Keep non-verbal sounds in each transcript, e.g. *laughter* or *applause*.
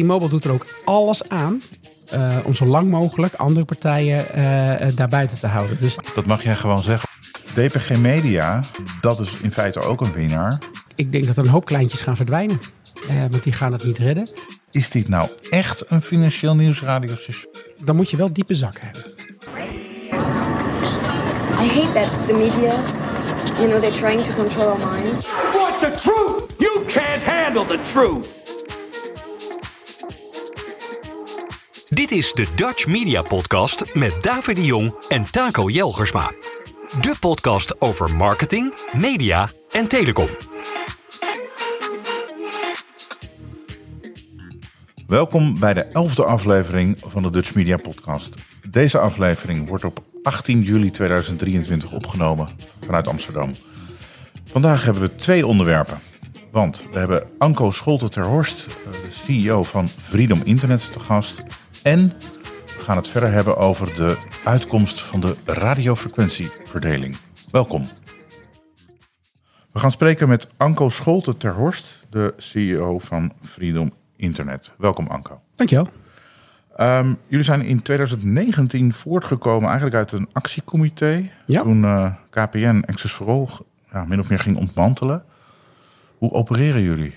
T-Mobile doet er ook alles aan uh, om zo lang mogelijk andere partijen uh, daarbuiten te houden. Dus... Dat mag jij gewoon zeggen. DPG Media, dat is in feite ook een winnaar. Ik denk dat er een hoop kleintjes gaan verdwijnen, want die gaan het niet redden. Is dit nou echt een financieel nieuwsradio? Dan moet je wel diepe zakken hebben. I hate that the media's, you know, they're trying to control our minds. What the truth? You can't handle the truth. Dit is de Dutch Media Podcast met David de Jong en Taco Jelgersma. De podcast over marketing, media en telecom. Welkom bij de elfde aflevering van de Dutch Media Podcast. Deze aflevering wordt op 18 juli 2023 opgenomen vanuit Amsterdam. Vandaag hebben we twee onderwerpen. Want we hebben Anko Scholte ter Horst, eh, de CEO van Freedom Internet, te gast. En we gaan het verder hebben over de uitkomst van de radiofrequentieverdeling. Welkom. We gaan spreken met Anko Scholte ter Horst, de CEO van Freedom Internet. Welkom Anko. Dankjewel. Um, jullie zijn in 2019 voortgekomen eigenlijk uit een actiecomité. Ja. Toen uh, eh, KPN Access for All ja, min of meer ging ontmantelen. Hoe opereren jullie?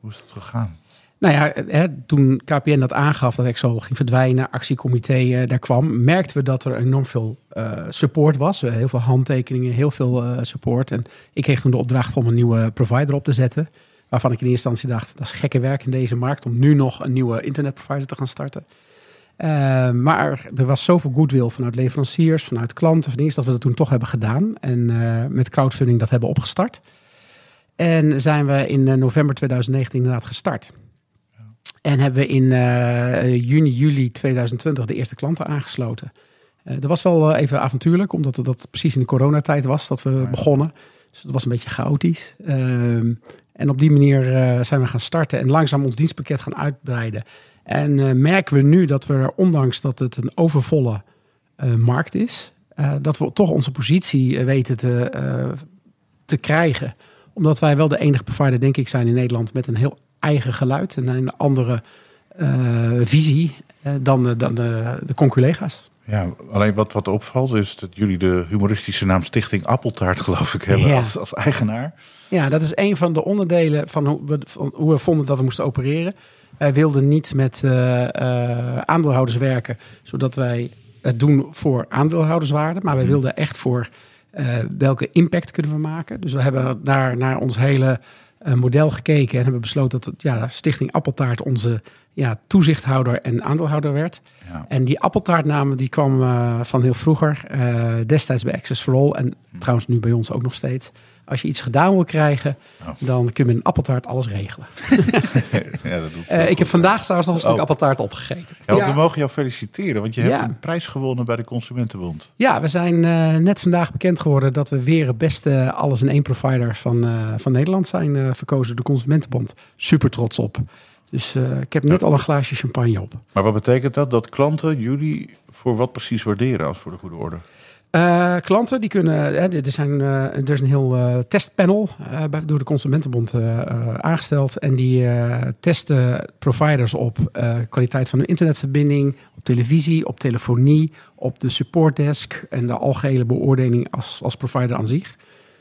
Hoe is dat gegaan? Nou ja, hè, toen KPN dat aangaf dat Excel ging verdwijnen, actiecomité daar kwam, merkten we dat er enorm veel uh, support was. Heel veel handtekeningen, heel veel uh, support. En ik kreeg toen de opdracht om een nieuwe provider op te zetten. Waarvan ik in eerste instantie dacht, dat is gekke werk in deze markt om nu nog een nieuwe internetprovider te gaan starten. Maar er was zoveel goodwill vanuit leveranciers, vanuit klanten, van eerst dat we dat toen toch hebben gedaan. En met crowdfunding dat hebben opgestart. En zijn we in november 2019 inderdaad gestart. En hebben we in juni, juli 2020 de eerste klanten aangesloten. dat was wel even avontuurlijk, omdat dat precies in de coronatijd was dat we begonnen. Dus dat was een beetje chaotisch. Ehm, en op die manier zijn we gaan starten en langzaam ons dienstpakket gaan uitbreiden. En merken we nu dat we, ondanks dat het een overvolle markt is, uh, dat we toch onze positie weten te, te krijgen. Omdat wij wel de enige provider, denk ik, zijn in Nederland met een heel eigen geluid en een andere visie dan, dan de, de conculega's. Ja, alleen wat, wat opvalt is dat jullie de humoristische naam Stichting Appeltaart, geloof ik, hebben als, als eigenaar. Ja, dat is een van de onderdelen van hoe we, van hoe we vonden dat we moesten opereren. Wij wilden niet met uh, uh, aandeelhouders werken, zodat wij het doen voor aandeelhouderswaarde. Maar wij hmm. wilden echt voor uh, welke impact kunnen we maken. Dus we hebben daar naar ons hele model gekeken en hebben besloten dat ja, Stichting Appeltaart onze ja, toezichthouder en aandeelhouder werd. Ja. En die appeltaartnamen die kwam van heel vroeger, destijds bij Access for All en hmm. trouwens nu bij ons ook nog steeds. Als je iets gedaan wil krijgen, dan kun je met een appeltaart alles regelen. *laughs* ja, dat doet uh, ik heb vandaag trouwens nog een stuk oh. appeltaart opgegeten. Ja, want we mogen jou feliciteren, want je hebt een prijs gewonnen bij de Consumentenbond. Ja, we zijn uh, net vandaag bekend geworden dat we weer het beste alles in één provider van, uh, van Nederland zijn verkozen. De Consumentenbond. Super trots op. Dus ik heb net al een glaasje champagne op. Maar wat betekent dat? Dat klanten jullie voor wat precies waarderen als voor de goede orde? Uh, klanten die kunnen, er, zijn, uh, er is een heel uh, testpanel door de Consumentenbond aangesteld. En die testen providers op kwaliteit van hun internetverbinding, op televisie, op telefonie, op de supportdesk en de algehele beoordeling als, als provider aan zich.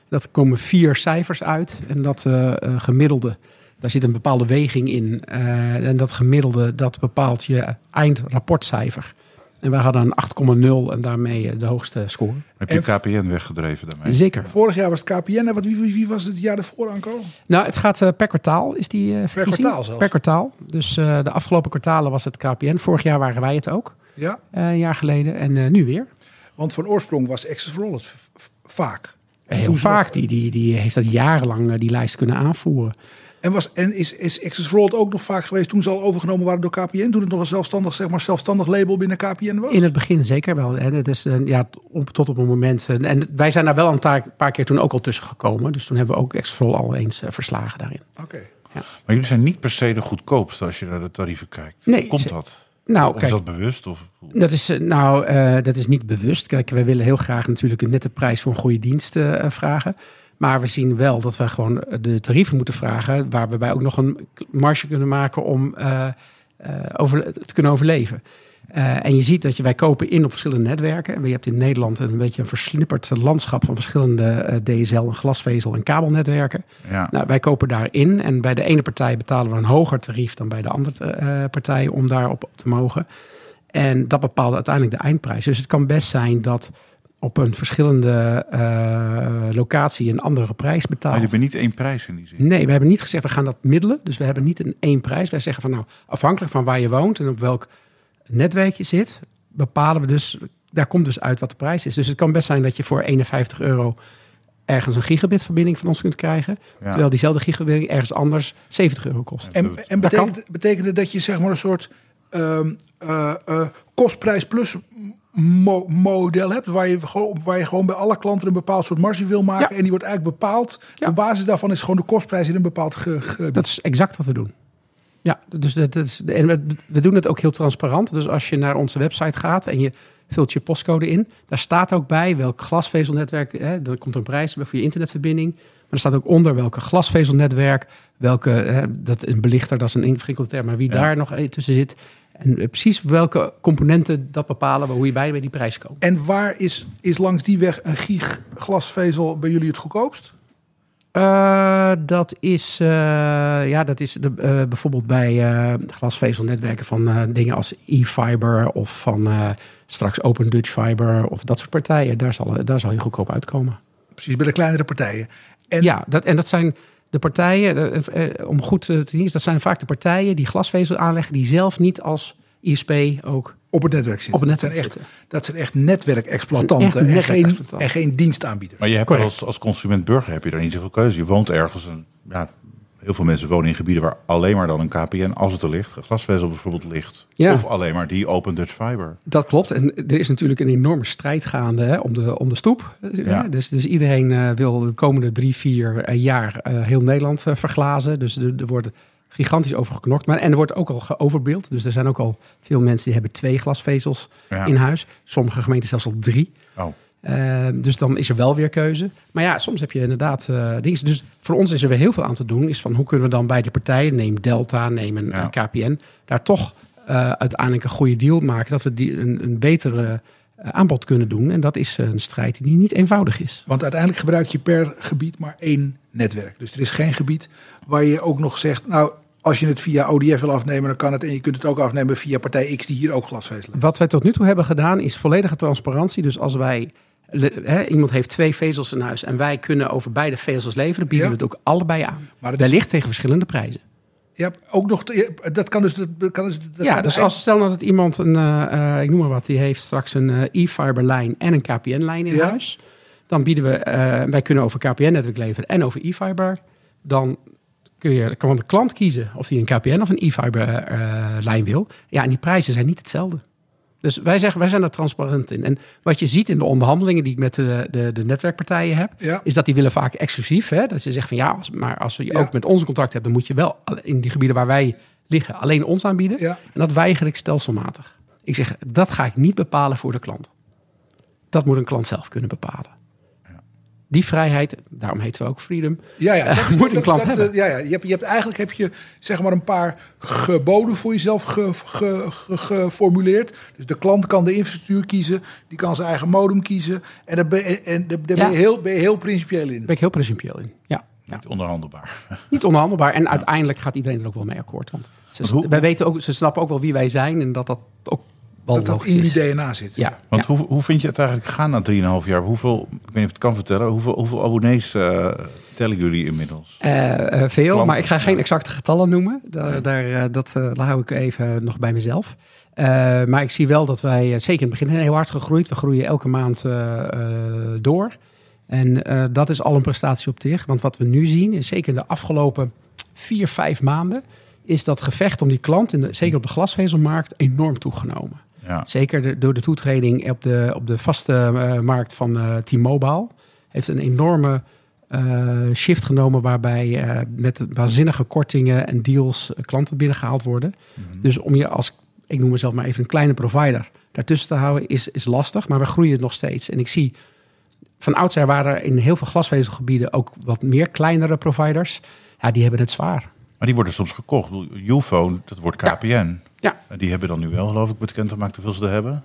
Dat komen vier cijfers uit en dat gemiddelde, daar zit een bepaalde weging in. en dat gemiddelde, dat bepaalt je eindrapportcijfer. En wij hadden een 8,0 en daarmee eh, de hoogste score. Heb je KPN weggedreven daarmee? Zeker. Vorig jaar was het KPN. En wat, wie, wie was het jaar ervoor, Anko? Nou, het gaat uh, per kwartaal, is die uh, Per kwartaal zelfs? Per kwartaal. Dus uh, de afgelopen kwartalen was het KPN. Vorig jaar waren wij het ook. Ja. een jaar geleden. En nu weer. Want van oorsprong was Access for All het vaak. Heel vaak. Die, die, die heeft dat jarenlang die lijst kunnen aanvoeren. En, was, en is, is Access Rolled ook nog vaak geweest toen ze al overgenomen waren door KPN? Toen het nog een zelfstandig, zeg maar, zelfstandig label binnen KPN was? In het begin zeker wel. En het is, ja, tot op het moment. En wij zijn daar wel een paar keer toen ook al tussen gekomen. Dus toen hebben we ook Access al eens eh, verslagen daarin. Oké. Ja. Maar jullie zijn niet per se de goedkoopste als je naar de tarieven kijkt. Nee. Komt dat? Nou, of kijk, is dat bewust? Of? Dat is, eh, nou, uh, dat is niet bewust. Kijk, wij willen heel graag natuurlijk een nette prijs voor een goede dienst uh, vragen. Maar we zien wel dat we gewoon de tarieven moeten vragen, waar we bij ook nog een marge kunnen maken om eh, eh, over, te kunnen overleven. Eh, en je ziet dat je, wij kopen in op verschillende netwerken. En je hebt in Nederland een beetje een versnipperd landschap van verschillende eh, DSL, en glasvezel en kabelnetwerken. Ja. Nou, wij kopen daarin en bij de ene partij betalen we een hoger tarief dan bij de andere eh, partij om daarop te mogen. En dat bepaalt uiteindelijk de eindprijs. Dus het kan best zijn dat op een verschillende eh, locatie een andere prijs betaalt. Maar je niet één prijs in die zin. Nee, we hebben niet gezegd we gaan dat middelen. Dus we hebben niet een één prijs. Wij zeggen van nou, afhankelijk van waar je woont en op welk netwerk je zit, bepalen we dus, daar komt dus uit wat de prijs is. Dus het kan best zijn dat je voor 51 euro ergens een gigabitverbinding van ons kunt krijgen. Ja. Terwijl diezelfde gigabitverbinding ergens anders 70 euro kost. En, en betekent, betekent het dat je zeg maar een soort ehm, eh, eh, kostprijs plus mo- model hebt, waar je, gewoon, waar je gewoon bij alle klanten een bepaald soort marge wil maken. Ja. En die wordt eigenlijk bepaald. Ja. Op basis daarvan is gewoon de kostprijs in een bepaald ge, gebied. Dat is exact wat we doen. Ja, dus dat is, en we, we doen het ook heel transparant. Dus als je naar onze website gaat en je vult je postcode in, daar staat ook bij welk glasvezelnetwerk, hè, er komt een prijs voor je internetverbinding. Maar er staat ook onder welke glasvezelnetwerk, welke, hè, dat een belichter, dat is een ingewikkelde term, maar wie Ja. daar nog tussen zit. En eh, precies welke componenten dat bepalen, hoe je bij, bij die prijs komt. En waar is, is langs die weg een gig glasvezel bij jullie het goedkoopst? Eh, dat is, eh, ja, dat is de, bijvoorbeeld bij glasvezelnetwerken van dingen als e-fiber of van straks Open Dutch Fiber of dat soort partijen. Daar zal, daar zal je goedkoop uitkomen. Precies, bij de kleinere partijen. En Ja, dat, en dat zijn de partijen, eh, eh, om goed eh, te zien, dat zijn vaak de partijen die glasvezel aanleggen, die zelf niet als ISP ook op het netwerk zitten. op het dat, zijn netwerk echt, zitten. dat zijn echt netwerkexploitanten echt en, geen, en geen dienstaanbieders. Maar je hebt als, als consument-burger heb je daar niet zoveel keuze. Je woont ergens. En, ja, heel veel mensen wonen in gebieden waar alleen maar dan een KPN, als het er ligt, glasvezel bijvoorbeeld ligt. Ja. Of alleen maar die Open Dutch Fiber. Dat klopt. En er is natuurlijk een enorme strijd gaande hè, om, de, om de stoep. Ja. Dus, dus iedereen eh, wil de komende drie, vier eh, jaar eh, heel Nederland eh, verglazen. Dus er, er wordt gigantisch over geknokt. Maar, en er wordt ook al geoverbeeld. Dus er zijn ook al veel mensen die hebben twee glasvezels Ja. in huis. Sommige gemeenten zelfs al drie. Oh. Eh, dus dan is er wel weer keuze. Maar ja, soms heb je inderdaad eh dingen. Dus voor ons is er weer heel veel aan te doen. Is van hoe kunnen we dan bij de partijen, neem Delta, neem een Ja. KPN, daar toch eh, uiteindelijk een goede deal maken. Dat we die een, een betere eh, aanbod kunnen doen. En dat is een strijd die niet eenvoudig is. Want uiteindelijk gebruik je per gebied maar één netwerk. Dus er is geen gebied waar je ook nog zegt... nou, als je het via ODF wil afnemen, dan kan het. En je kunt het ook afnemen via partij X die hier ook glasvezel heeft. Wat wij tot nu toe hebben gedaan is volledige transparantie. Dus als wij le- iemand heeft twee vezels in huis en wij kunnen over beide vezels leveren, bieden Ja. we het ook allebei aan. Maar is- ligt tegen verschillende prijzen. Hebt ook nog... dat kan dus... Dat kan dus dat ja, kan dus als stel nou dat iemand een, eh, eh, ik noem maar wat, die heeft straks een eh, e-fiber lijn en een KPN lijn in Ja. huis. Dan bieden we, eh, wij kunnen over KPN-netwerk leveren en over e-fiber. Dan kun je, kan de klant kiezen of hij een KPN of een e-fiber eh, lijn wil. Ja, en die prijzen zijn niet hetzelfde. Dus wij zeggen, wij zijn er transparant in. En wat je ziet in de onderhandelingen die ik met de, de, de netwerkpartijen heb, Ja. is dat die willen vaak exclusief. Hè? Dat ze zeggen van ja, als, maar als we Ja. ook met onze contact hebben, dan moet je wel in die gebieden waar wij liggen alleen ons aanbieden. Ja. En dat weiger ik stelselmatig. Ik zeg, dat ga ik niet bepalen voor de klant. Dat moet een klant zelf kunnen bepalen. Die vrijheid, daarom heten we ook freedom. Ja, ja, dat, Moet een klant hebben. Ja, ja. Je hebt, je hebt, eigenlijk heb je zeg maar een paar geboden voor jezelf ge- ge- ge- geformuleerd. Dus de klant kan de infrastructuur kiezen, die kan zijn eigen modem kiezen. En daar ben, je- en daar Ja. ben, je heel, ben je heel principieel in. Ben ik heel principieel in. Ja, ja. Niet onderhandelbaar. *laughs* niet onderhandelbaar. En uiteindelijk gaat iedereen er ook wel mee akkoord. Want ze, wij weten ook, ze snappen ook wel wie wij zijn en dat dat ook Dat dat in jullie DNA zit. Ja, Want ja. hoe, hoe vind je het eigenlijk gaan na 3,5 jaar? Hoeveel, ik weet niet of het kan vertellen, hoeveel, hoeveel abonnees eh, tellen jullie inmiddels? Eh, eh, veel, Klanten. maar ik ga geen exacte getallen noemen. Daar, daar, eh, dat eh, hou ik even nog bij mezelf. Eh, maar ik zie wel dat wij, zeker in het begin, heel hard gegroeid. We groeien elke maand eh, eh, door. En eh, dat is al een prestatie op zich. Want wat we nu zien, is zeker in de afgelopen vier, vijf maanden... is dat gevecht om die klant, in de, zeker op de glasvezelmarkt, enorm toegenomen. Ja. Zeker de- door de toetreding op de, op de vaste eh, markt van eh, T-Mobile. Heeft een enorme eh, shift genomen waarbij met waanzinnige kortingen en deals klanten binnengehaald worden. Dus om je als, ik noem mezelf maar even een kleine provider, daartussen te houden is, is lastig. Maar we groeien nog steeds. En ik zie van oudsher waren er in heel veel glasvezelgebieden ook wat meer kleinere providers. Ja, die hebben het zwaar. Maar die worden soms gekocht. Ik bedoel, UFO, dat wordt KPN. Ja. En die hebben dan nu wel, geloof ik, bekendgemaakt hoeveel ze er hebben.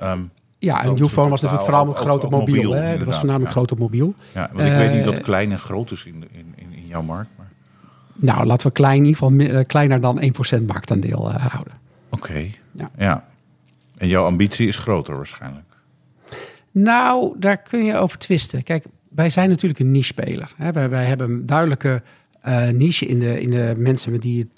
Ehm, Ja, en zo was natuurlijk vooral met ook- groot op mobiel. mobiel, hè? Dat was voornamelijk ja. groot op mobiel. ja, want ik weet niet Eh, dat klein en groot is in, in, in, in jouw markt. Maar Nou, laten we klein, in ieder geval eh, kleiner dan 1% marktaandeel eh, houden. oké. Ja. ja. En jouw ambitie is groter waarschijnlijk. Nou, daar kun je over twisten. Kijk, wij zijn natuurlijk een niche-speler. Hè? Wij, wij hebben een duidelijke eh, niche in de, in de mensen die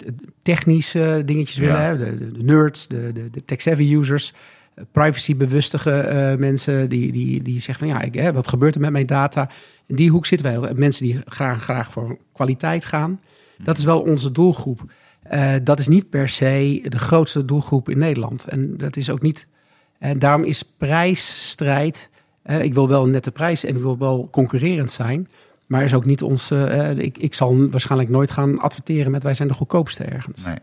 technische dingetjes willen. Ja. De, de, nerds, de, de, de tech-savvy users, eh, privacybewustige eh, mensen die, die, die zeggen van ja, ik, hè, wat gebeurt er met mijn data? In die hoek zitten wij. Mensen die graag, graag voor kwaliteit gaan. Dat is wel onze doelgroep. Eh, dat is niet per se de grootste doelgroep in Nederland. En dat is ook niet. En daarom is prijsstrijd. eh, ik wil wel een nette prijs en ik wil wel concurrerend zijn. Maar is ook niet ons. eh, eh, ik, ik zal waarschijnlijk nooit gaan adverteren met wij zijn de goedkoopste ergens. Nee.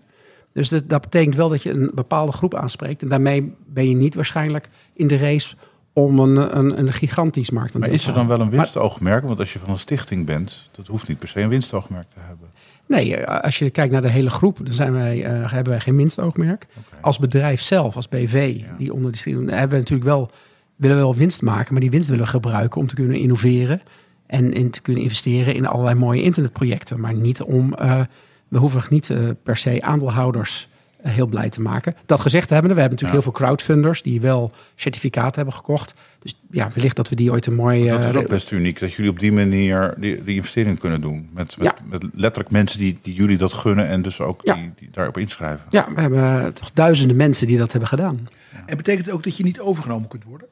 Dus dat, dat betekent wel dat je een bepaalde groep aanspreekt. En daarmee ben je niet waarschijnlijk in de race om een, een, een gigantisch markt Maar is er dan wel een winstoogmerk? Want als je van een stichting bent, dat hoeft niet per se een winstoogmerk te hebben. Nee, eh, als je kijkt naar de hele groep, dan zijn wij, hebben wij geen winstoogmerk. Als bedrijf zelf, als BV, die onder die stichting, hebben we natuurlijk wel, willen we wel winst maken, maar die winst willen we gebruiken om te kunnen innoveren en in te kunnen investeren in allerlei mooie internetprojecten. Maar niet om, eh, we hoeven niet eh, per se aandeelhouders eh, heel blij te maken. Dat gezegd hebben we, we hebben natuurlijk Ja. heel veel crowdfunders die wel certificaten hebben gekocht. Dus ja, wellicht dat we die ooit een mooi... Dat is eh, ook best uniek, dat jullie op die manier die, die investering kunnen doen. Met, met, Ja. met letterlijk mensen die, die jullie dat gunnen en dus ook Ja. die, die daarop inschrijven. ja, we hebben toch duizenden mensen die dat hebben gedaan. En betekent het ook dat je niet overgenomen kunt worden?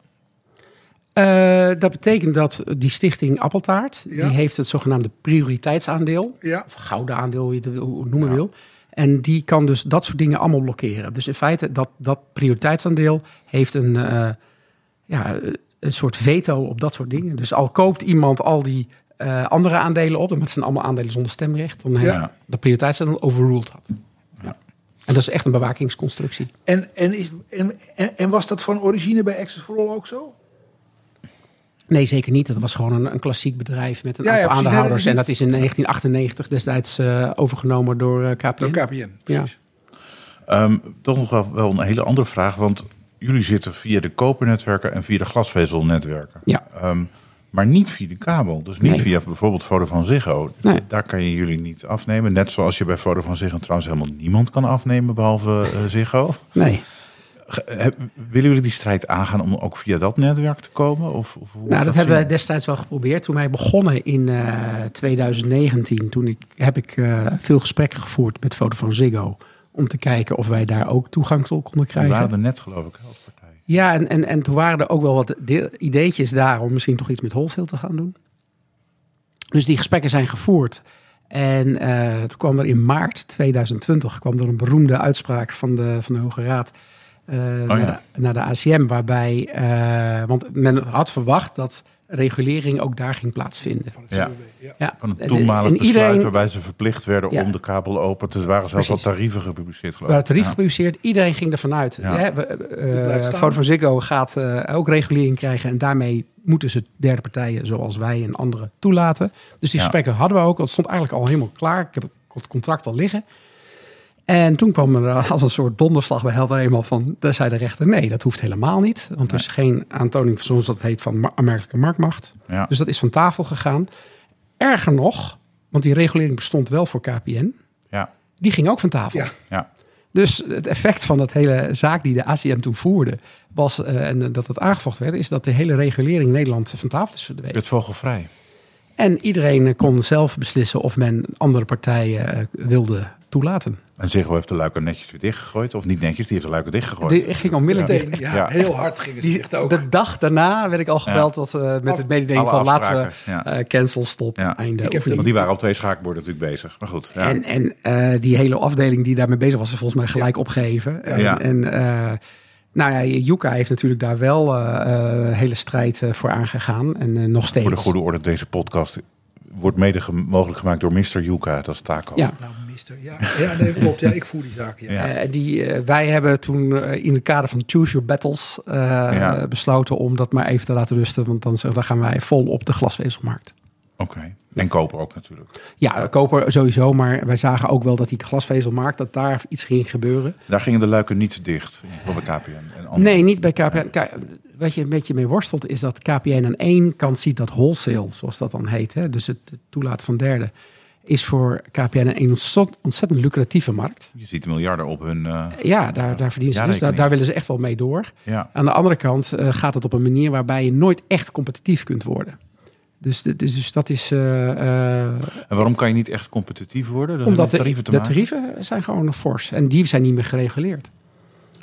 Eh, dat betekent dat die stichting Appeltaart, Ja. die heeft het zogenaamde prioriteitsaandeel, Ja. of gouden aandeel, hoe je het noemen wil. En die kan dus dat soort dingen allemaal blokkeren. Dus in feite, dat, dat prioriteitsaandeel heeft een, eh, ja, een soort veto op dat soort dingen. Dus al koopt iemand al die eh, andere aandelen op, want het zijn allemaal aandelen zonder stemrecht, dan heeft dat prioriteitsaandeel overruled dat. En dat is echt een bewakingsconstructie. En, en, is, en, en, en was dat van origine bij Access for All ook zo? Nee, zeker niet. Dat was gewoon een, een klassiek bedrijf met een Ja, aantal aandeelhouders. En dat is in 1998 destijds eh, overgenomen door eh, KPN. Door KPN. Ja. precies. Ehm, toch nog wel, wel een hele andere vraag, want jullie zitten via de kopernetwerken en via de glasvezelnetwerken. Ja. Ehm, maar niet via de kabel. Dus niet Nee. via bijvoorbeeld Vodafone Ziggo. Nee. Daar kan je jullie niet afnemen. Net zoals je bij Vodafone Ziggo trouwens helemaal niemand kan afnemen behalve eh, Ziggo. Nee. Willen jullie die strijd aangaan om ook via dat netwerk te komen? Of, of Nou, dat hebben we destijds wel geprobeerd. Toen wij begonnen in eh, 2019, toen ik, heb ik eh, veel gesprekken gevoerd met Vodafone Ziggo. Om te kijken of wij daar ook toegang tot konden krijgen. waren er net geloof ik als partij. Ja, en, en, en toen waren er ook wel wat de- ideetjes daar om misschien toch iets met wholesale te gaan doen. Dus die gesprekken zijn gevoerd. En eh, toen kwam er in maart 2020 kwam er een beroemde uitspraak van de, van de Hoge Raad eh, naar, ja. de, naar de ACM. Waarbij, eh, want men had verwacht dat regulering ook daar ging plaatsvinden. Van het Ja. Ja. Ja, Van een en- toenmalig en besluit iedereen- waarbij ze verplicht werden Ja. om de kabel open te... Er waren zelfs al tarieven gepubliceerd Er geloof waren ik. tarieven Ja. gepubliceerd. Iedereen ging ervan uit. Ja. Ja. we- eh. Vodafone Ziggo gaat eh, ook regulering krijgen. En daarmee moeten ze derde partijen zoals wij en anderen toelaten. Dus die Ja. gesprekken hadden we ook. Het stond eigenlijk al helemaal klaar. Ik heb het contract al liggen. En toen kwam er als een soort donderslag bij Helder eenmaal van... Daar zei de rechter, nee, dat hoeft helemaal niet. Want er is geen aantoning, van, zoals dat heet, van aanmerkelijke marktmacht. Ja. Dus dat is van tafel gegaan. Erger nog, want die regulering bestond wel voor KPN. Ja, Die ging ook van tafel. Ja. ja. Dus het effect van dat hele zaak die de ACM toen voerde, was, eh, en dat het aangevochten werd, is dat de hele regulering in Nederland van tafel is verdwenen. Het vogelvrij. En iedereen eh, kon zelf beslissen of men andere partijen eh, wilde toelaten. En Ziggo heeft de luiken netjes weer dichtgegooid. Of niet netjes, die heeft de luiken dichtgegooid. Die ging onmiddellijk dicht. Ja, Ja. heel hard gingen ze Die, dicht ook. de dag daarna werd ik al gebeld dat, eh, met het mededeling van laten we eh, cancel, stop, Ja. einde. Ik heb oefening. Want die waren al twee schaakborden natuurlijk bezig. Maar goed. Ja. En, en eh, die hele afdeling die daarmee bezig was, is volgens mij gelijk opgeheven. En, Ja. en eh, nou ja, Yuka heeft natuurlijk daar wel een hele strijd eh, voor aangegaan. En nog steeds. Voor de goede orde, deze podcast wordt mede ge- mogelijk gemaakt door Mr. Yuka, dat is Taco. Ja. Nou, Ja, ja nee, klopt. Ja, ik voer die zaken. Ja. Ja. Eh, die, eh, wij hebben toen eh, in het kader van Choose Your Battles eh, Ja. besloten om dat maar even te laten rusten. Want dan, dan gaan wij vol op de glasvezelmarkt. Oké. En koper ook natuurlijk. Ja, koper sowieso, maar wij zagen ook wel dat die glasvezelmarkt, dat daar iets ging gebeuren. Daar gingen de luiken niet dicht voor bij KPN. En andere- Nee, niet bij KPN. Kijk, wat je een beetje mee worstelt is dat KPN aan één kant ziet dat wholesale, zoals dat dan heet, hè, dus het het toelaten van derden, is voor KPN een ontzettend, lucratieve markt. Je ziet de miljarden op hun... eh, Ja, daar, daar verdienen ze. Dus daar, willen ze echt wel mee door. ja. Aan de andere kant eh, gaat het op een manier waarbij je nooit echt competitief kunt worden. Dus, dus dat is. eh, En waarom kan je niet echt competitief worden? Dat omdat de, tarieven te de maken. tarieven zijn gewoon fors. En die zijn niet meer gereguleerd.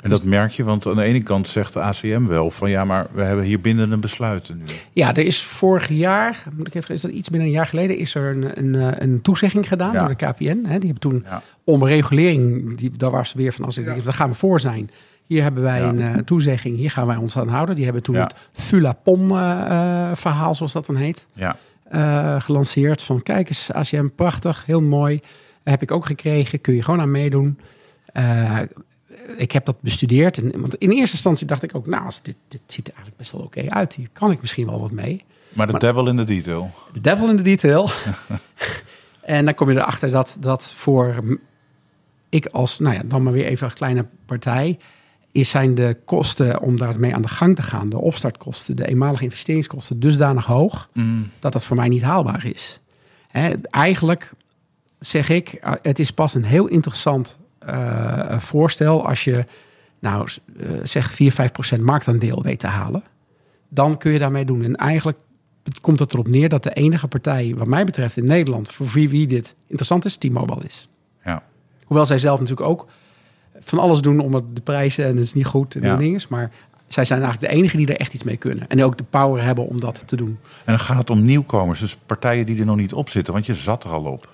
En dat merk je, want aan de ene kant zegt de ACM wel van ja, maar we hebben hier bindende besluiten nu. Ja, er is vorig jaar, moet ik even, is dat iets dan een jaar geleden, is er een, een, eh, een toezegging gedaan Ja. door de KPN. Hè. Die hebben toen Ja. om regulering, die, daar was ze weer van, als ik Ja. daar gaan we voor zijn. Hier hebben wij Ja. een eh, toezegging, hier gaan wij ons aan houden. Die hebben toen Ja. het Fulapom-verhaal, zoals dat dan heet, Ja, eh, gelanceerd. Van kijk eens, ACM, prachtig, heel mooi. Heb ik ook gekregen, kun je gewoon aan meedoen. Eh, ik heb dat bestudeerd. En, want in eerste instantie dacht ik ook, nou, als dit, dit ziet er eigenlijk best wel oké uit. Hier kan ik misschien wel wat mee. maar de devil in the detail. De devil in the detail. *laughs* en dan kom je erachter dat, dat voor ik als, nou ja, dan maar weer even een kleine partij, is zijn de kosten om daarmee aan de gang te gaan, de opstartkosten, de eenmalige investeringskosten, dusdanig hoog dat dat voor mij niet haalbaar is. Eigenlijk zeg ik, eh, het is pas een heel interessant voorstel als je, nou eh, zeg 4, 5 procent marktaandeel weet te halen. Dan kun je daarmee doen. En eigenlijk komt het erop neer dat de enige partij, wat mij betreft in Nederland, voor wie, wie dit interessant is, T-Mobile is. Ja. Hoewel zij zelf natuurlijk ook van alles doen om het de prijzen en het is niet goed en Ja. dingen. Maar zij zijn eigenlijk de enige die er echt iets mee kunnen. En ook de power hebben om dat te doen. En dan gaat het om nieuwkomers, dus partijen die er nog niet op zitten, want je zat er al op.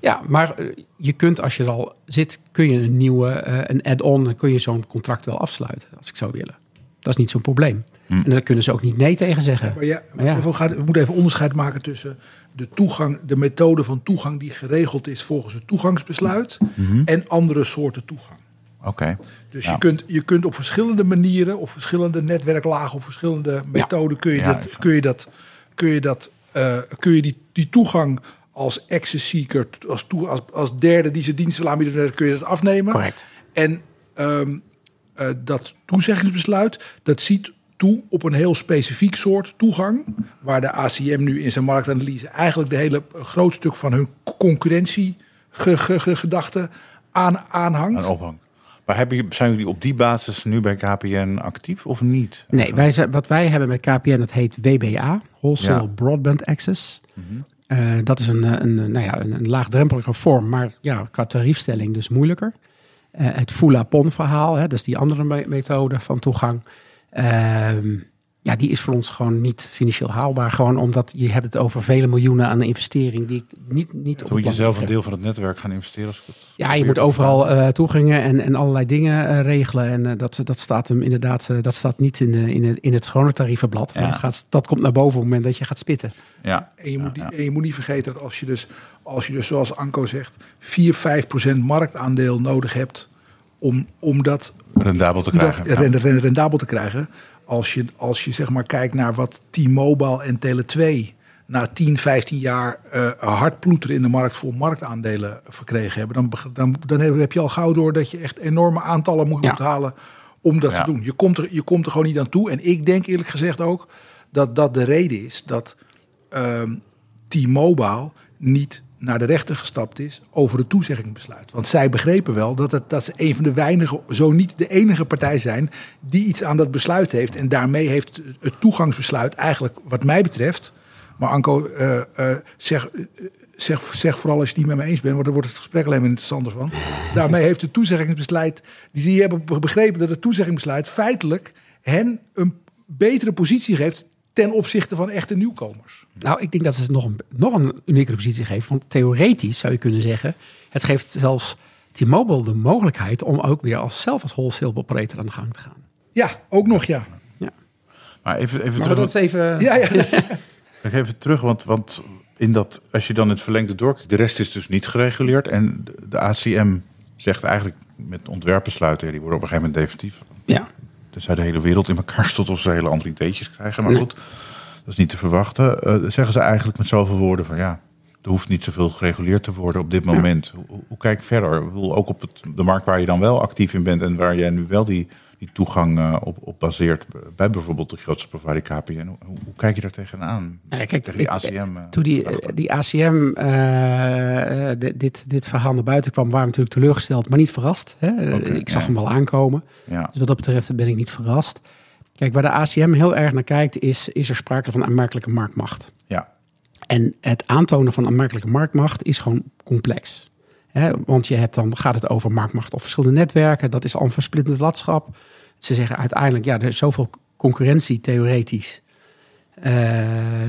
Ja, maar eh, je kunt als je er al zit, kun je een nieuwe, eh, een add-on, dan kun je zo'n contract wel afsluiten, als ik zou willen. Dat is niet zo'n probleem. En daar kunnen ze ook niet nee tegen zeggen. Maar ja, Maar ja. We, moeten even onderscheid maken tussen de toegang, de methode van toegang die geregeld is volgens het toegangsbesluit en andere soorten toegang. Oké. Dus Ja. je, kunt, je kunt op verschillende manieren, op verschillende netwerklagen, op verschillende methoden kun je Ja, dat, kun je dat, kun je dat, eh, kun je die, die toegang als access seeker, als, toe, als, als derde die zijn diensten wil aanbieden, kun je dat afnemen. Correct. En ehm, eh, dat toezeggingsbesluit, dat ziet toe op een heel specifiek soort toegang. Waar de ACM nu in zijn marktanalyse eigenlijk de hele eh, groot stuk van hun concurrentiegedachte aan, aanhangt. Een ophang. Maar hebben, je- zijn jullie op die basis nu bij KPN actief of niet? Nee, wij zijn, wat wij hebben met KPN, dat heet WBA, Wholesale Ja. Broadband Access. Eh, dat is een, eh, een, een, nou ja, een, laagdrempelige vorm, maar ja, qua tariefstelling dus moeilijker. Eh, het Fulapon-verhaal, hè, dat is die andere me- methode van toegang. Ehm, ja, die is voor ons gewoon niet financieel haalbaar. Gewoon omdat je hebt het over vele miljoenen aan investering die ik niet, niet op Dan moet je zelf een deel van het netwerk gaan investeren. Als het Ja, je moet overal eh toegangen en, en allerlei dingen eh, regelen. En eh, dat, dat staat hem inderdaad, eh, dat staat niet in, de, in, het, in het gewone tarievenblad. Maar Ja. dat, gaat, dat komt naar boven op het moment dat je gaat spitten. Ja. En je, moet, die- Ja, ja. en je moet niet vergeten dat als je dus, als je dus zoals Anko zegt, 4, 5 procent marktaandeel nodig hebt om, om dat, Rendabel te dat krijgen. ja. rend- rend- rendabel te krijgen. Als je, als je zeg maar kijkt naar wat T-Mobile en Tele2 na 10, 15 jaar eh hard ploeteren in de markt voor marktaandelen verkregen hebben, dan, dan, dan heb je al gauw door dat je echt enorme aantallen moet Ja. onthalen om dat Ja. te doen. Je komt, er, je komt er gewoon niet aan toe. En ik denk eerlijk gezegd ook dat dat de reden is dat ehm, T-Mobile niet naar de rechter gestapt is over het toezeggingsbesluit. Want zij begrepen wel dat, het, dat ze een van de weinige, zo niet de enige partij zijn die iets aan dat besluit heeft. En daarmee heeft het toegangsbesluit eigenlijk, wat mij betreft, maar Anko, eh, eh, zeg, eh, zeg, zeg vooral als je het niet met me eens bent, want dan wordt het gesprek alleen maar interessanter van. Daarmee heeft het toezeggingsbesluit, die, die hebben begrepen dat het toezeggingsbesluit feitelijk hen een betere positie geeft ten opzichte van echte nieuwkomers. Nou, ik denk dat ze nog een, nog een unieke positie geven. Want theoretisch zou je kunnen zeggen, het geeft zelfs T-Mobile de mogelijkheid om ook weer als zelf als wholesale operator aan de gang te gaan. Ja, ook nog ja. Ja. Maar even, even Maar terug. dat even... Ja, ja. *laughs* Ik even terug, want, want in dat, als je dan het verlengde doorkijkt, de rest is dus niet gereguleerd. En de, ACM zegt eigenlijk met ontwerpbesluiten, die worden op een gegeven moment definitief. Ja. Dus de hele wereld in elkaar *laughs* stort of ze hele andere ideetjes krijgen. Maar goed, dat is niet te verwachten. Eh, zeggen ze eigenlijk met zoveel woorden van ja, er hoeft niet zoveel gereguleerd te worden op dit moment. Hoe, hoe kijk verder? Ik bedoel, ook op het, de markt waar je dan wel actief in bent en waar jij nu wel die, die toegang eh, op, op baseert, bij bijvoorbeeld de grootste provider KPN. Hoe, hoe kijk je daar tegenaan? Ja, kijk, Tegen die ACM? eh, Toen die, die ACM eh, eh, dit- dit, verhaal naar buiten kwam, waren we natuurlijk teleurgesteld, maar niet verrast. Hè? Ik zag ja. hem al aankomen. ja. Dus wat dat betreft ben ik niet verrast. Kijk, waar de ACM heel erg naar kijkt, is, is er sprake van aanmerkelijke marktmacht. ja, En het aantonen van aanmerkelijke marktmacht is gewoon complex. Hè, want je hebt dan, gaat het over marktmacht op verschillende netwerken. Dat is al een versplinterd landschap. Ze zeggen uiteindelijk, ja, er is zoveel concurrentie theoretisch. eh,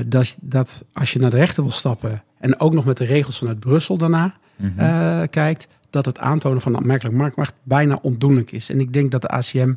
dat, dat als je naar de rechter wil stappen en ook nog met de regels vanuit Brussel daarna eh, kijkt, dat het aantonen van aanmerkelijke marktmacht bijna ondoenlijk is. En ik denk dat de ACM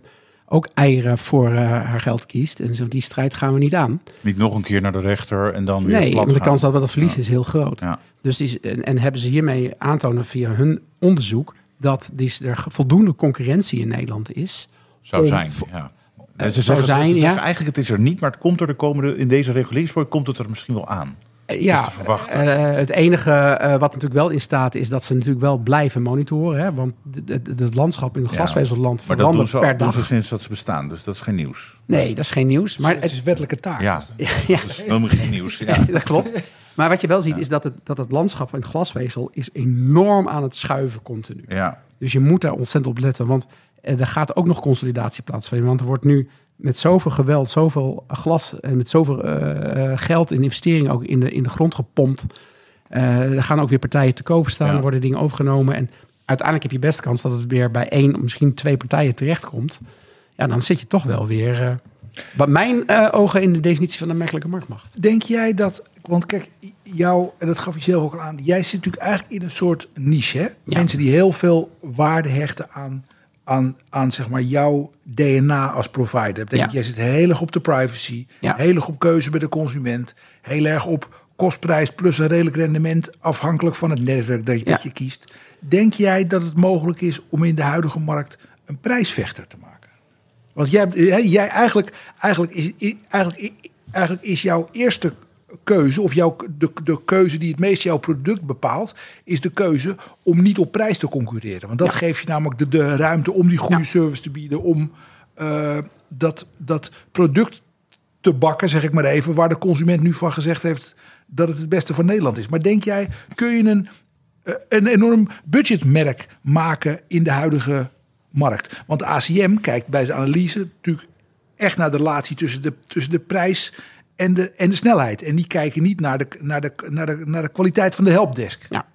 ook eieren voor eh, haar geld kiest. En zo, die strijd gaan we niet aan. niet nog een keer naar de rechter en dan weer Nee, want de gaan. kans dat we dat verliezen is heel groot. Ja. Dus is- en, en hebben ze hiermee aantonen via hun onderzoek dat die, er voldoende concurrentie in Nederland is. Zou om- zijn, ja. Zou ze zeggen, zijn, ze ja. eigenlijk het is er niet, maar het komt er de komende in deze reguleringspoort komt het er misschien wel aan. Eh, Ja, te verwachten. eh, het enige eh, wat natuurlijk wel in staat is dat ze natuurlijk wel blijven monitoren. Hè? Want het landschap in het Ja, glasvezelland doen verandert ze, per doen dag. ze sinds dat ze bestaan, dus dat is geen nieuws. Nee, dat is geen nieuws. Maar het is wettelijke taak. *laughs* Ja, ja, dat is helemaal geen nieuws. Ja. *laughs* dat klopt. *laughs* Maar wat je wel ziet is dat het, dat het landschap in glasvezel is enorm aan het schuiven continu. Ja. Dus je moet daar ontzettend op letten. Want eh, er gaat ook nog consolidatie plaatsvinden. Want er wordt nu met zoveel geweld, zoveel glas en met zoveel eh, eh, geld en investeringen ook in de, in de grond gepompt. Eh, er gaan ook weer partijen te koop staan, Ja. er worden dingen overgenomen. En uiteindelijk heb je best kans dat het weer bij één, misschien twee partijen terechtkomt. Ja, dan zit je toch wel weer, wat mijn ogen, in de definitie van de merkelijke marktmacht. Denk jij dat, want kijk, jou, en dat gaf je zelf ook al aan, jij zit natuurlijk eigenlijk in een soort niche. Hè? Mensen die heel veel waarde hechten aan, aan, aan zeg maar jouw DNA als provider. Denk, Ja. Jij zit heel erg op de privacy, Ja. heel erg op keuze bij de consument, heel erg op kostprijs plus een redelijk rendement afhankelijk van het netwerk dat je, dat je kiest. Denk jij dat het mogelijk is om in de huidige markt een prijsvechter te maken? Want jij, jij eigenlijk, eigenlijk, is, eigenlijk, eigenlijk is jouw eerste keuze, of jouw, de, de keuze die het meest jouw product bepaalt, is de keuze om niet op prijs te concurreren. Want dat Ja. geeft je namelijk de, de ruimte om die goede Ja. service te bieden, om eh, dat, dat product te bakken, zeg ik maar even, waar de consument nu van gezegd heeft dat het het beste voor Nederland is. Maar denk jij, kun je een, eh, een enorm budgetmerk maken in de huidige markt? Want de ACM kijkt bij zijn analyse natuurlijk echt naar de relatie tussen de, tussen de prijs en de, en de snelheid. En die kijken niet naar de, naar, de, naar, de, naar de kwaliteit van de helpdesk. Ja.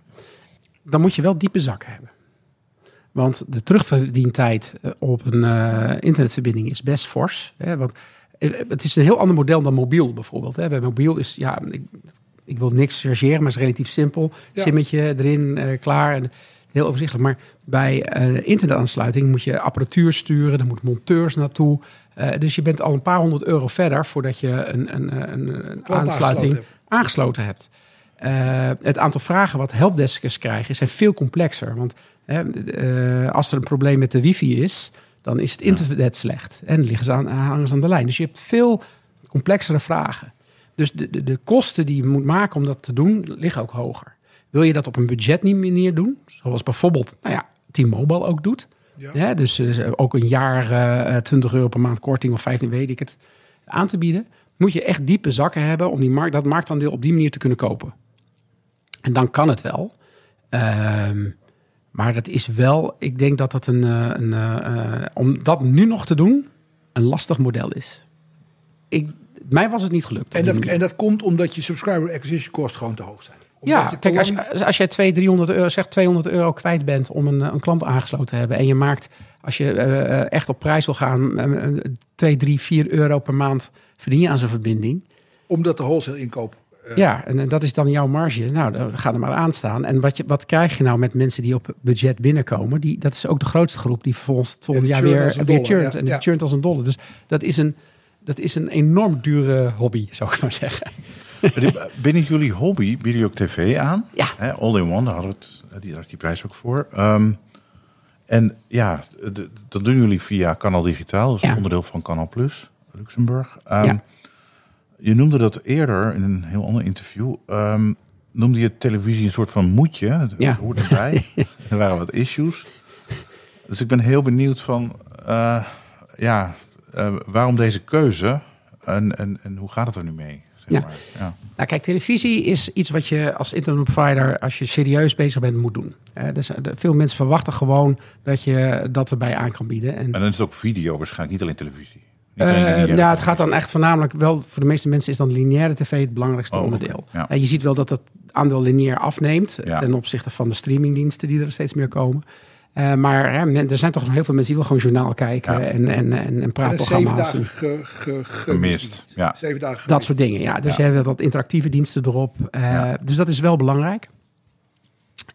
Dan moet je wel diepe zakken hebben. Want de terugverdientijd eh, op een eh, internetverbinding is best fors. Hè? Want eh, het is een heel ander model dan mobiel bijvoorbeeld. Hè? Bij mobiel is, ja, ik, ik wil niks chargeren, maar het is relatief simpel. Ja. Simmetje erin, klaar. En heel overzichtelijk. Maar bij eh, internetaansluiting moet je apparatuur sturen. Er moeten monteurs naartoe. Eh, dus je bent al een paar honderd euro verder voordat je een, een, een, een aansluiting aangesloten aangesloten hebt. Eh, het aantal vragen wat helpdeskers krijgen zijn veel complexer. Want hè, eh, als er een probleem met de wifi is, dan is het internet slecht. En liggen ze aan, hangen ze aan de lijn. Dus je hebt veel complexere vragen. Dus de, de, de kosten die je moet maken om dat te doen, liggen ook hoger. Wil je dat op een budgetmanier doen, zoals bijvoorbeeld nou ja, T-Mobile ook doet. Ja. dus eh, ook een jaar eh, 20 euro per maand korting of 15 weet ik het aan te bieden. Moet je echt diepe zakken hebben om die markt, dat marktaandeel op die manier te kunnen kopen. En dan kan het wel. Ehm, maar dat is wel, ik denk dat dat een, eh, een eh, eh, om dat nu nog te doen, een lastig model is. Ik, mij was het niet gelukt. En dat, en dat komt omdat je subscriber acquisition cost gewoon te hoog zijn. Ja, kijk, als, je, als jij 200, 300 euro, zeg 200 euro kwijt bent om een, eh, een klant aangesloten te hebben. En je maakt, als je eh, eh, echt op prijs wil gaan, eh, 2, 3, 4 euro per maand verdien je aan zo'n verbinding. omdat de wholesale inkoop Ja, en eh, dat is dan jouw marge. Nou, dan ga er maar aan staan. En wat, je, wat krijg je nou met mensen die op budget binnenkomen? Die, dat is ook de grootste groep die vervolgens het volgende Ja, jaar weer, weer churnt. ja, En die ja. churnt als een dolle. Dus dat is een, dat is een enorm dure hobby, zou ik *laughs* maar zeggen. Binnen jullie hobby bieden jullie ook tv aan. Ja. Hè, All in One, daar, hadden we het, die, daar die prijs ook voor. Ehm, en ja, dat doen jullie via Kanaal Digitaal. Ja. onderdeel van Kanaal Plus, Luxemburg. Ehm, Ja. Je noemde dat eerder in een heel ander interview. ehm, noemde je televisie een soort van moedje. Het Ja. hoort erbij. *laughs* er waren wat issues. Dus ik ben heel benieuwd van... eh, ja, eh, waarom deze keuze? En, en, en hoe gaat het er nu mee? Zeg Ja. maar. Ja. Nou, kijk, televisie is iets wat je als internetprovider, als je serieus bezig bent, moet doen. Eh, dus, eh, veel mensen verwachten gewoon dat je dat erbij aan kan bieden. En, En dan is het ook video waarschijnlijk, niet alleen televisie. Niet alleen Eh, ja, het gaat dan echt voornamelijk wel voor de meeste mensen is dan lineaire tv het belangrijkste Oh, onderdeel. Ja. En je ziet wel dat het aandeel lineair afneemt Ja. ten opzichte van de streamingdiensten die er steeds meer komen. Eh, maar hè, men- er zijn toch nog heel veel mensen die willen gewoon journaal kijken Ja. en, en, en, en En zeven praatprogramma's. dagen en ge, ge, gemist. Ja. Zeven dagen Dat soort dingen, ja. Dus Ja. je hebt wat interactieve diensten erop. Eh, Ja. Dus dat is wel belangrijk.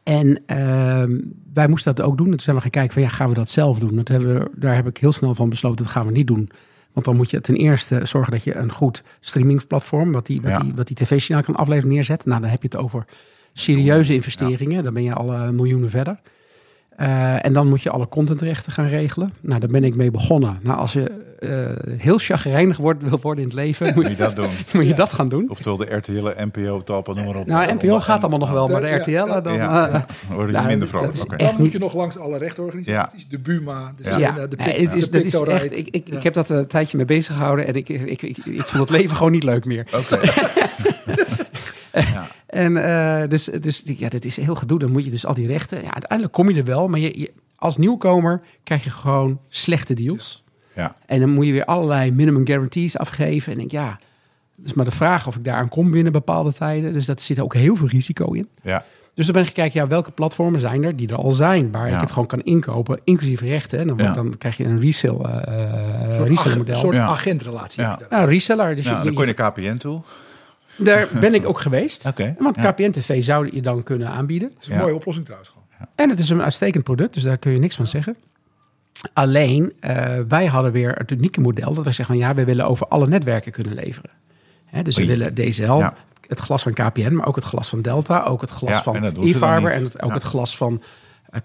En ehm, wij moesten dat ook doen. En toen zijn we gaan kijken van ja, gaan we dat zelf doen? Dat hebben we, daar heb ik heel snel van besloten, dat gaan we niet doen. Want dan moet je ten eerste zorgen dat je een goed streamingplatform, wat die, wat Ja. die, wat die tv-signaal kan afleveren, neerzet. Nou, dan heb je het over serieuze investeringen. Dan ben je al eh, miljoenen verder. Eh, en dan moet je alle contentrechten gaan regelen. Nou, daar ben ik mee begonnen. Nou, als je eh, heel chagrijnig wordt, wil worden in het leven, *laughs* moet je, dat doen? moet je dat gaan doen. Oftewel de RTL, NPO, Talpa, noem maar op. Nou, NPO gaat allemaal nog wel, maar de Ja, RTL, ja, dan... Ja, eh, ja. Dan word je nou, minder dat vrolijk. is Oké. echt Dan moet niet- je nog langs alle rechtorganisaties. De Buma, de Ja. Ja, de Pic- het is, de dat is echt, ik, ik, Ja. ik heb dat een tijdje mee bezig gehouden en ik, ik, ik, ik, ik vond het leven gewoon niet leuk meer. Oké. *laughs* En eh, dus, dus ja, dat is heel gedoe. Dan moet je dus al die rechten. Ja, uiteindelijk kom je er wel, maar je, je- als nieuwkomer krijg je gewoon slechte deals. Ja. En dan moet je weer allerlei minimum guarantees afgeven. En ik denk, ja, dus maar de vraag of ik daar aan kom binnen bepaalde tijden. Dus dat zit ook heel veel risico in. Ja. Dus dan ben ik gekeken, ja, welke platformen zijn er die er al zijn, waar Ja. ik het gewoon kan inkopen, inclusief rechten. En dan, Ja. dan krijg je een resale, eh Een soort, resale ag- model. soort Ja. agentrelatie. Ja. heb je daar. Nou, reseller. Dus Ja, je- dan kon je je- naar KPN toe. Daar ben ik ook geweest. Oké, Want ja. KPN TV zou je dan kunnen aanbieden. Dat is een Ja. mooie oplossing trouwens. Gewoon. En het is een uitstekend product, dus daar kun je niks van zeggen. Alleen, eh, wij hadden weer het unieke model dat wij zeggen van ja, we willen over alle netwerken kunnen leveren. Hè, dus we willen DSL, Ja. het glas van KPN, maar ook het glas van Delta, ook het glas Ja, van niet. en het, ook Ja. het glas van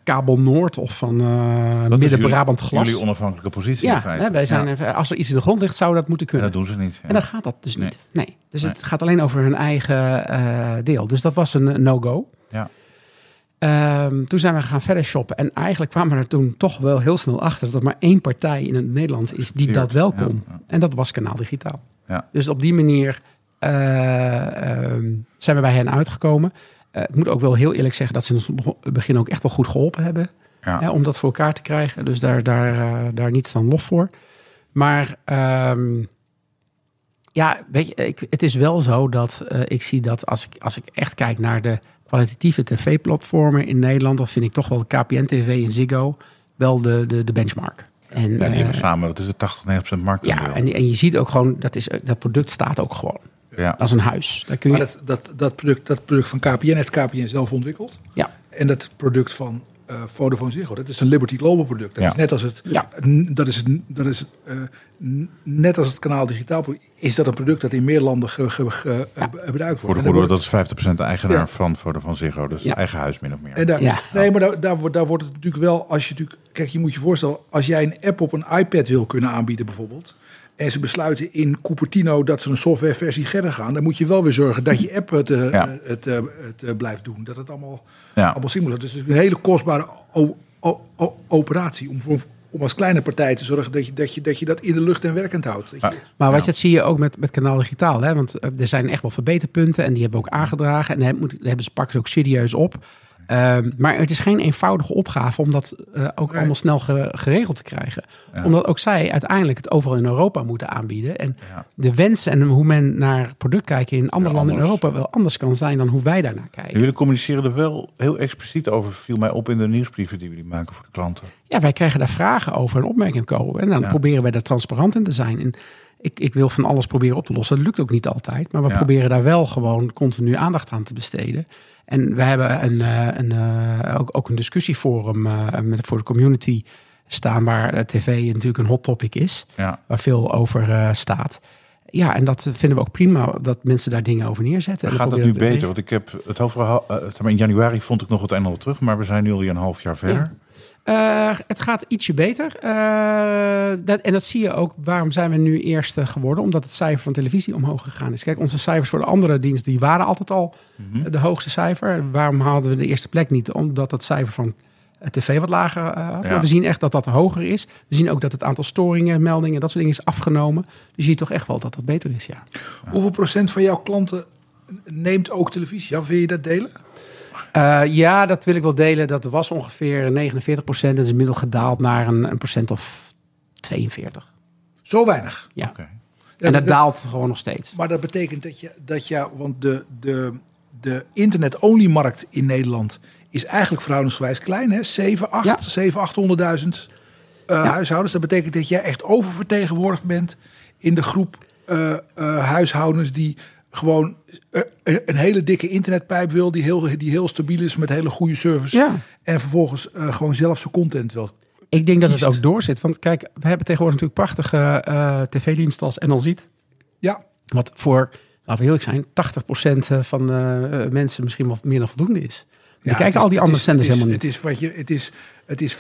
Kabel Noord of van eh Midden-Brabant glas. Jullie onafhankelijke positie in ja, feite. hè, wij zijn, Ja. even- als er iets in de grond ligt, zou dat moeten En kunnen. dat doen ze niet. ja. En dan gaat dat dus Nee. niet. Nee. Dus Nee. het gaat alleen over hun eigen eh, deel. Dus dat was een eh, no-go. Ja. Ehm, toen zijn we gaan verder shoppen. En eigenlijk kwamen we er toen toch wel heel snel achter... dat er maar één partij in het Nederland is die dat wel kon. ja. En dat was Kanaal Digitaal. Ja. Dus op die manier eh, ehm, zijn we bij hen uitgekomen. Eh, ik moet ook wel heel eerlijk zeggen... dat ze in het begin ook echt wel goed geholpen hebben... Ja. hè, om dat voor elkaar te krijgen. Dus daar, daar, eh, daar niets dan lof voor. Maar ehm, ja, weet je, ik, het is wel zo dat eh, ik zie dat als ik, als ik echt kijk naar de kwalitatieve tv-platformen in Nederland, dan vind ik toch wel KPN-TV en Ziggo wel de, de, de benchmark. En, die samen, dat is de 80, 90 marktaandeel. ja, en, en je ziet ook gewoon, dat, is, dat product staat ook gewoon ja. als een huis. Daar kun je, Maar dat, dat, dat, product, dat product van KPN heeft KPN zelf ontwikkeld. ja, En dat product van eh Vodafone Ziggo, dat is een Liberty Global product. Dat Ja. is net als het, Ja. dat is, het- dat is eh, net als het kanaal digitaal, is dat een product dat in meer landen ge, ge- ge- eh, gebruikt wordt. Voor de goede dat is 50% eigenaar Ja. van Vodafone Ziggo. Dus Ja. eigen huis min of meer. En daar, Ja. Nee, maar daar, daar, wordt- daar wordt het natuurlijk wel, als je natuurlijk, kijk, je moet je voorstellen, als jij een app op een iPad wil kunnen aanbieden bijvoorbeeld, en ze besluiten in Cupertino dat ze een softwareversie verder gaan, dan moet je wel weer zorgen dat je app het, eh, Ja. het, eh, het eh, blijft doen. Dat het allemaal, Ja. allemaal seamless is. Dus het is een hele kostbare o- o- o- operatie om, voor, om als kleine partij te zorgen dat je dat, je, dat, je dat in de lucht en werkend houdt. Ja. Maar wat Ja. je, dat zie je ook met, met Kanaal Digitaal. Hè? Want er zijn echt wel verbeterpunten en die hebben we ook aangedragen. En daar hebben ze pakken ze ook serieus op. Ehm, maar het is geen eenvoudige opgave om dat eh, ook allemaal snel ge- geregeld te krijgen. Ja. Omdat ook zij uiteindelijk het overal in Europa moeten aanbieden. En Ja. de wens en hoe men naar product kijkt in andere Ja, landen in. Europa wel anders kan zijn dan hoe wij daarnaar kijken. Jullie communiceren er wel heel expliciet over, viel mij op in de nieuwsbrieven die jullie maken voor de klanten. Ja, wij krijgen daar vragen over en opmerkingen komen. En dan proberen wij daar transparant in te zijn. En ik, ik wil van alles proberen op te lossen. Dat lukt ook niet altijd. Maar we proberen daar wel gewoon continu aandacht aan te besteden. En we hebben een, eh, een, eh, ook, ook een discussieforum eh, met, voor de community staan... waar tv natuurlijk een hot topic is. Ja. Waar veel over staat. Ja, en dat vinden we ook prima dat mensen daar dingen over neerzetten. En Gaat dan het nu beter? Want ik heb het overal, in januari vond ik nog het en ander terug, maar we zijn nu alweer een half jaar verder. Eh, het gaat ietsje beter. Eh, dat, en dat zie je ook. Waarom zijn we nu eerste geworden? Omdat het cijfer van televisie omhoog gegaan is. Kijk, onze cijfers voor de andere diensten die waren altijd al Mhm. de hoogste cijfer. Waarom haalden we de eerste plek niet? Omdat het cijfer van eh, tv wat lager eh, had. Ja. Maar we zien echt dat dat hoger is. We zien ook dat het aantal storingen, meldingen, dat soort dingen is afgenomen. Dus je ziet toch echt wel dat dat beter is, ja. Hoeveel procent van jouw klanten neemt ook televisie? Ja, wil je dat delen? Eh, ja, dat wil ik wel delen. Dat was ongeveer 49 procent. Dat is inmiddels gedaald naar een, een procent of 42. Zo weinig. Ja. En dat daalt gewoon nog steeds. Maar dat betekent dat je, dat je want de, de, de internet-only markt in Nederland is eigenlijk verhoudingsgewijs klein. Hè? 7, 8, Ja. 7, 800.000 eh, huishoudens. Dat betekent dat jij echt oververtegenwoordigd bent in de groep eh, huishoudens die gewoon een hele dikke internetpijp wil, die heel, die heel stabiel is met hele goede service. Ja. En vervolgens eh, gewoon zelf zijn content wil. Ik denk dat het ook doorzit. Want kijk, we hebben tegenwoordig natuurlijk prachtige eh tv-diensten als NL Ziet. Ja, Wat voor, laten we eerlijk zijn, 80% van mensen misschien wel meer dan voldoende is. Die Ja, kijken is- al die andere zenders helemaal niet. Het is, wat je, het is, het is 95%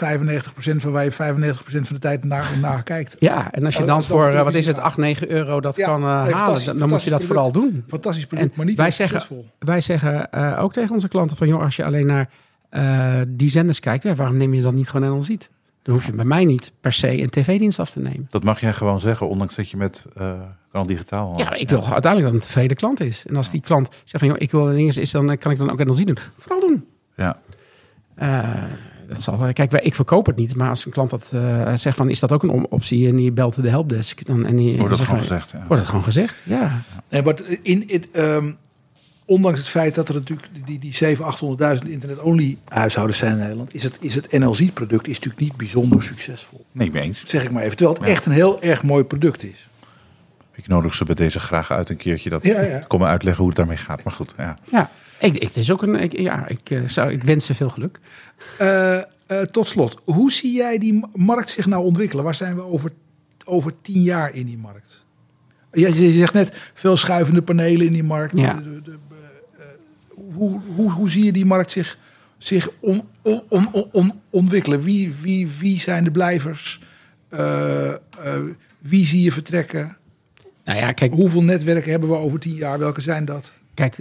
van waar je 95% van de tijd naar, naar kijkt. ja, en als je dan voor, eh, wat is het, gaat. 8, 9 euro dat Ja, kan eh, nee, halen, dan, dan moet je dat vooral doen. Fantastisch product, En maar niet wij zeggen, wij zeggen eh, ook tegen onze klanten van... joh, als je alleen naar eh, die zenders kijkt... Waarom neem je dan niet gewoon NL Ziet? Dan hoef je bij mij niet per se een tv-dienst af te nemen. Dat mag jij gewoon zeggen, ondanks dat je met eh kan digitaal. Ja, ik wil uiteindelijk dat het een tevreden klant is. En als die klant zegt van, joh, ik wil dingen is, dan kan ik dan ook NL Ziet doen. Vooral doen. Ja. Dat zal, wel- kijk, ik verkoop het niet, maar als een klant dat eh, zegt van, is dat ook een optie? En die belt de helpdesk, dan en die, Wordt dat gewoon gezegd. Ja. Wordt het gewoon gezegd? Ja. Nee, maar in, in, ehm, ondanks het feit dat er natuurlijk die, die 700.000, 800.000 internet-only huishoudens zijn in Nederland, is het, is het NLZ-product is natuurlijk niet bijzonder succesvol. Nee, mee eens. Zeg ik maar even. Terwijl het echt een heel erg mooi product is. Ik nodig ze bij deze graag uit een keertje dat Ja, ja. komen uitleggen hoe het daarmee gaat. Maar goed, ja. Ja. Ik, ik, het is ook een, ik, ja, ik, eh, zou, ik wens ze veel geluk. Eh, eh, tot slot, hoe zie jij die markt zich nou ontwikkelen? Waar zijn we over, over tien jaar in die markt? Ja, je zegt net veel schuivende panelen in die markt. Ja. De- de- de- hoe, hoe, hoe zie je die markt zich, zich on, on, on, on- on- ontwikkelen? Wie, wie, wie zijn de blijvers? Wie zie je vertrekken? Nou ja, kijk, Hoeveel netwerken hebben we over tien jaar? Welke zijn dat? kijk,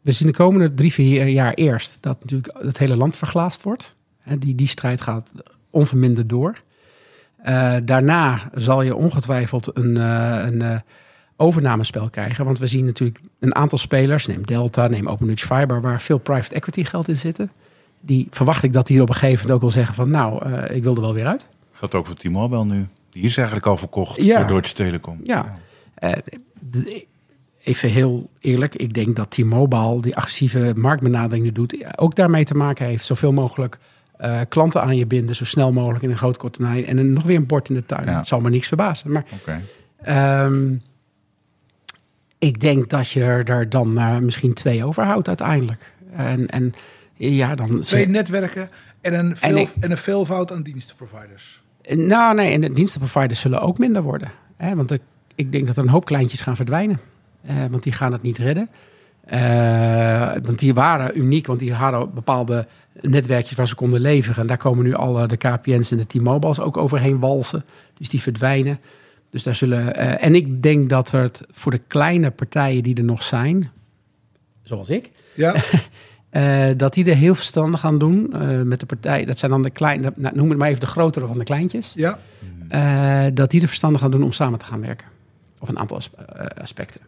we zien de komende drie, vier jaar eerst dat natuurlijk het hele land verglaasd wordt. Die, die strijd gaat onverminderd door. Eh, daarna zal je ongetwijfeld een, eh, een eh, overnamespel krijgen. Want we zien natuurlijk een aantal spelers, neem Delta, neem OpenNudge Fiber, waar veel private equity geld in zitten. Die verwacht ik dat die op een gegeven moment ook wel zeggen van nou, ik wil er wel weer uit. Gaat ook voor T-Mobile nu. Die is eigenlijk al verkocht Ja. door Deutsche Telekom. Ja. Even heel eerlijk, ik denk dat T-Mobile die agressieve marktbenadering doet, ook daarmee te maken heeft. Zoveel mogelijk eh, klanten aan je binden, zo snel mogelijk in een groot kort termijn. En dan nog weer een bord in de tuin. Ja. Het zal me niks verbazen. Maar Oké. ehm, ik denk dat je er daar dan eh, misschien twee overhoudt uiteindelijk. En, en ja, dan. Twee netwerken en een, veel, ik- en een veelvoud aan dienstenproviders. Nou, nee, en de dienstenproviders zullen ook minder worden. Hè? Want ik, ik denk dat er een hoop kleintjes gaan verdwijnen. Eh, want die gaan het niet redden. Eh, want die waren uniek, want die hadden bepaalde netwerkjes waar ze konden leveren. En daar komen nu alle de KPN's en de T-Mobiles ook overheen walsen. Dus die verdwijnen. Dus daar zullen. eh, en ik denk dat het voor de kleine partijen die er nog zijn, zoals ik, Ja, *laughs* dat die er heel verstandig aan doen met de partij. Dat zijn dan de kleine, nou, noem het maar even de grotere van de kleintjes. ja. Dat die er verstandig gaan doen om samen te gaan werken. Of een aantal as- aspecten.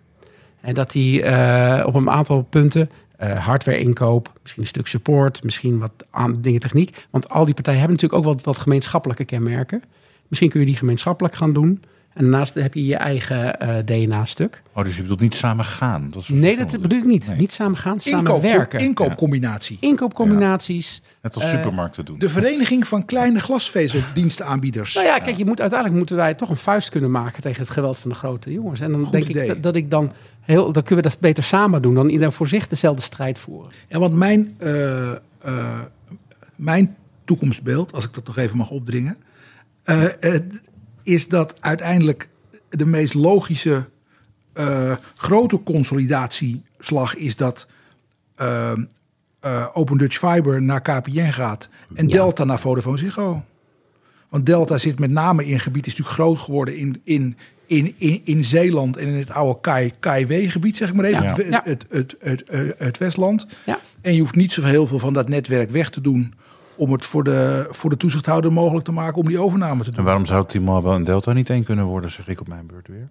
En dat die eh, op een aantal punten, eh hardware inkoop, misschien een stuk support, misschien wat aan dingen techniek. Want al die partijen hebben natuurlijk ook wat, wat gemeenschappelijke kenmerken. Misschien kun je die gemeenschappelijk gaan doen. En daarnaast heb je je eigen eh, DNA-stuk. Oh, dus je bedoelt niet samen gaan? Dat is Nee, dat bedoel ik niet. Nee. Niet samen gaan, samen Inkoop, werken. inkoopcombinatie. Inkoopcombinaties. Net als supermarkten doen. De vereniging van kleine glasvezeldienstenaanbieders. Nou ja, kijk, je moet, uiteindelijk moeten wij toch een vuist kunnen maken tegen het geweld van de grote jongens. En dan Goed denk idee. ik dat, dat ik dan heel, dan kunnen we dat beter samen doen dan iedereen voor zich dezelfde strijd voeren. Ja, want mijn, eh, eh, mijn toekomstbeeld, als ik dat nog even mag opdringen, eh, is dat uiteindelijk de meest logische eh, grote consolidatieslag is dat Open Dutch Fiber naar KPN gaat en Delta naar Vodafone Ziggo. Want Delta zit met name in gebied, is natuurlijk groot geworden in, in, in, in, in Zeeland en in het oude Kai, KIW-gebied, zeg ik maar even, Ja. het, het, het, het, het, het Westland. Ja. En je hoeft niet zo heel veel van dat netwerk weg te doen om het voor de, voor de toezichthouder mogelijk te maken om die overname te En doen. waarom zou T-Mobile en Delta niet één kunnen worden, zeg ik op mijn beurt weer?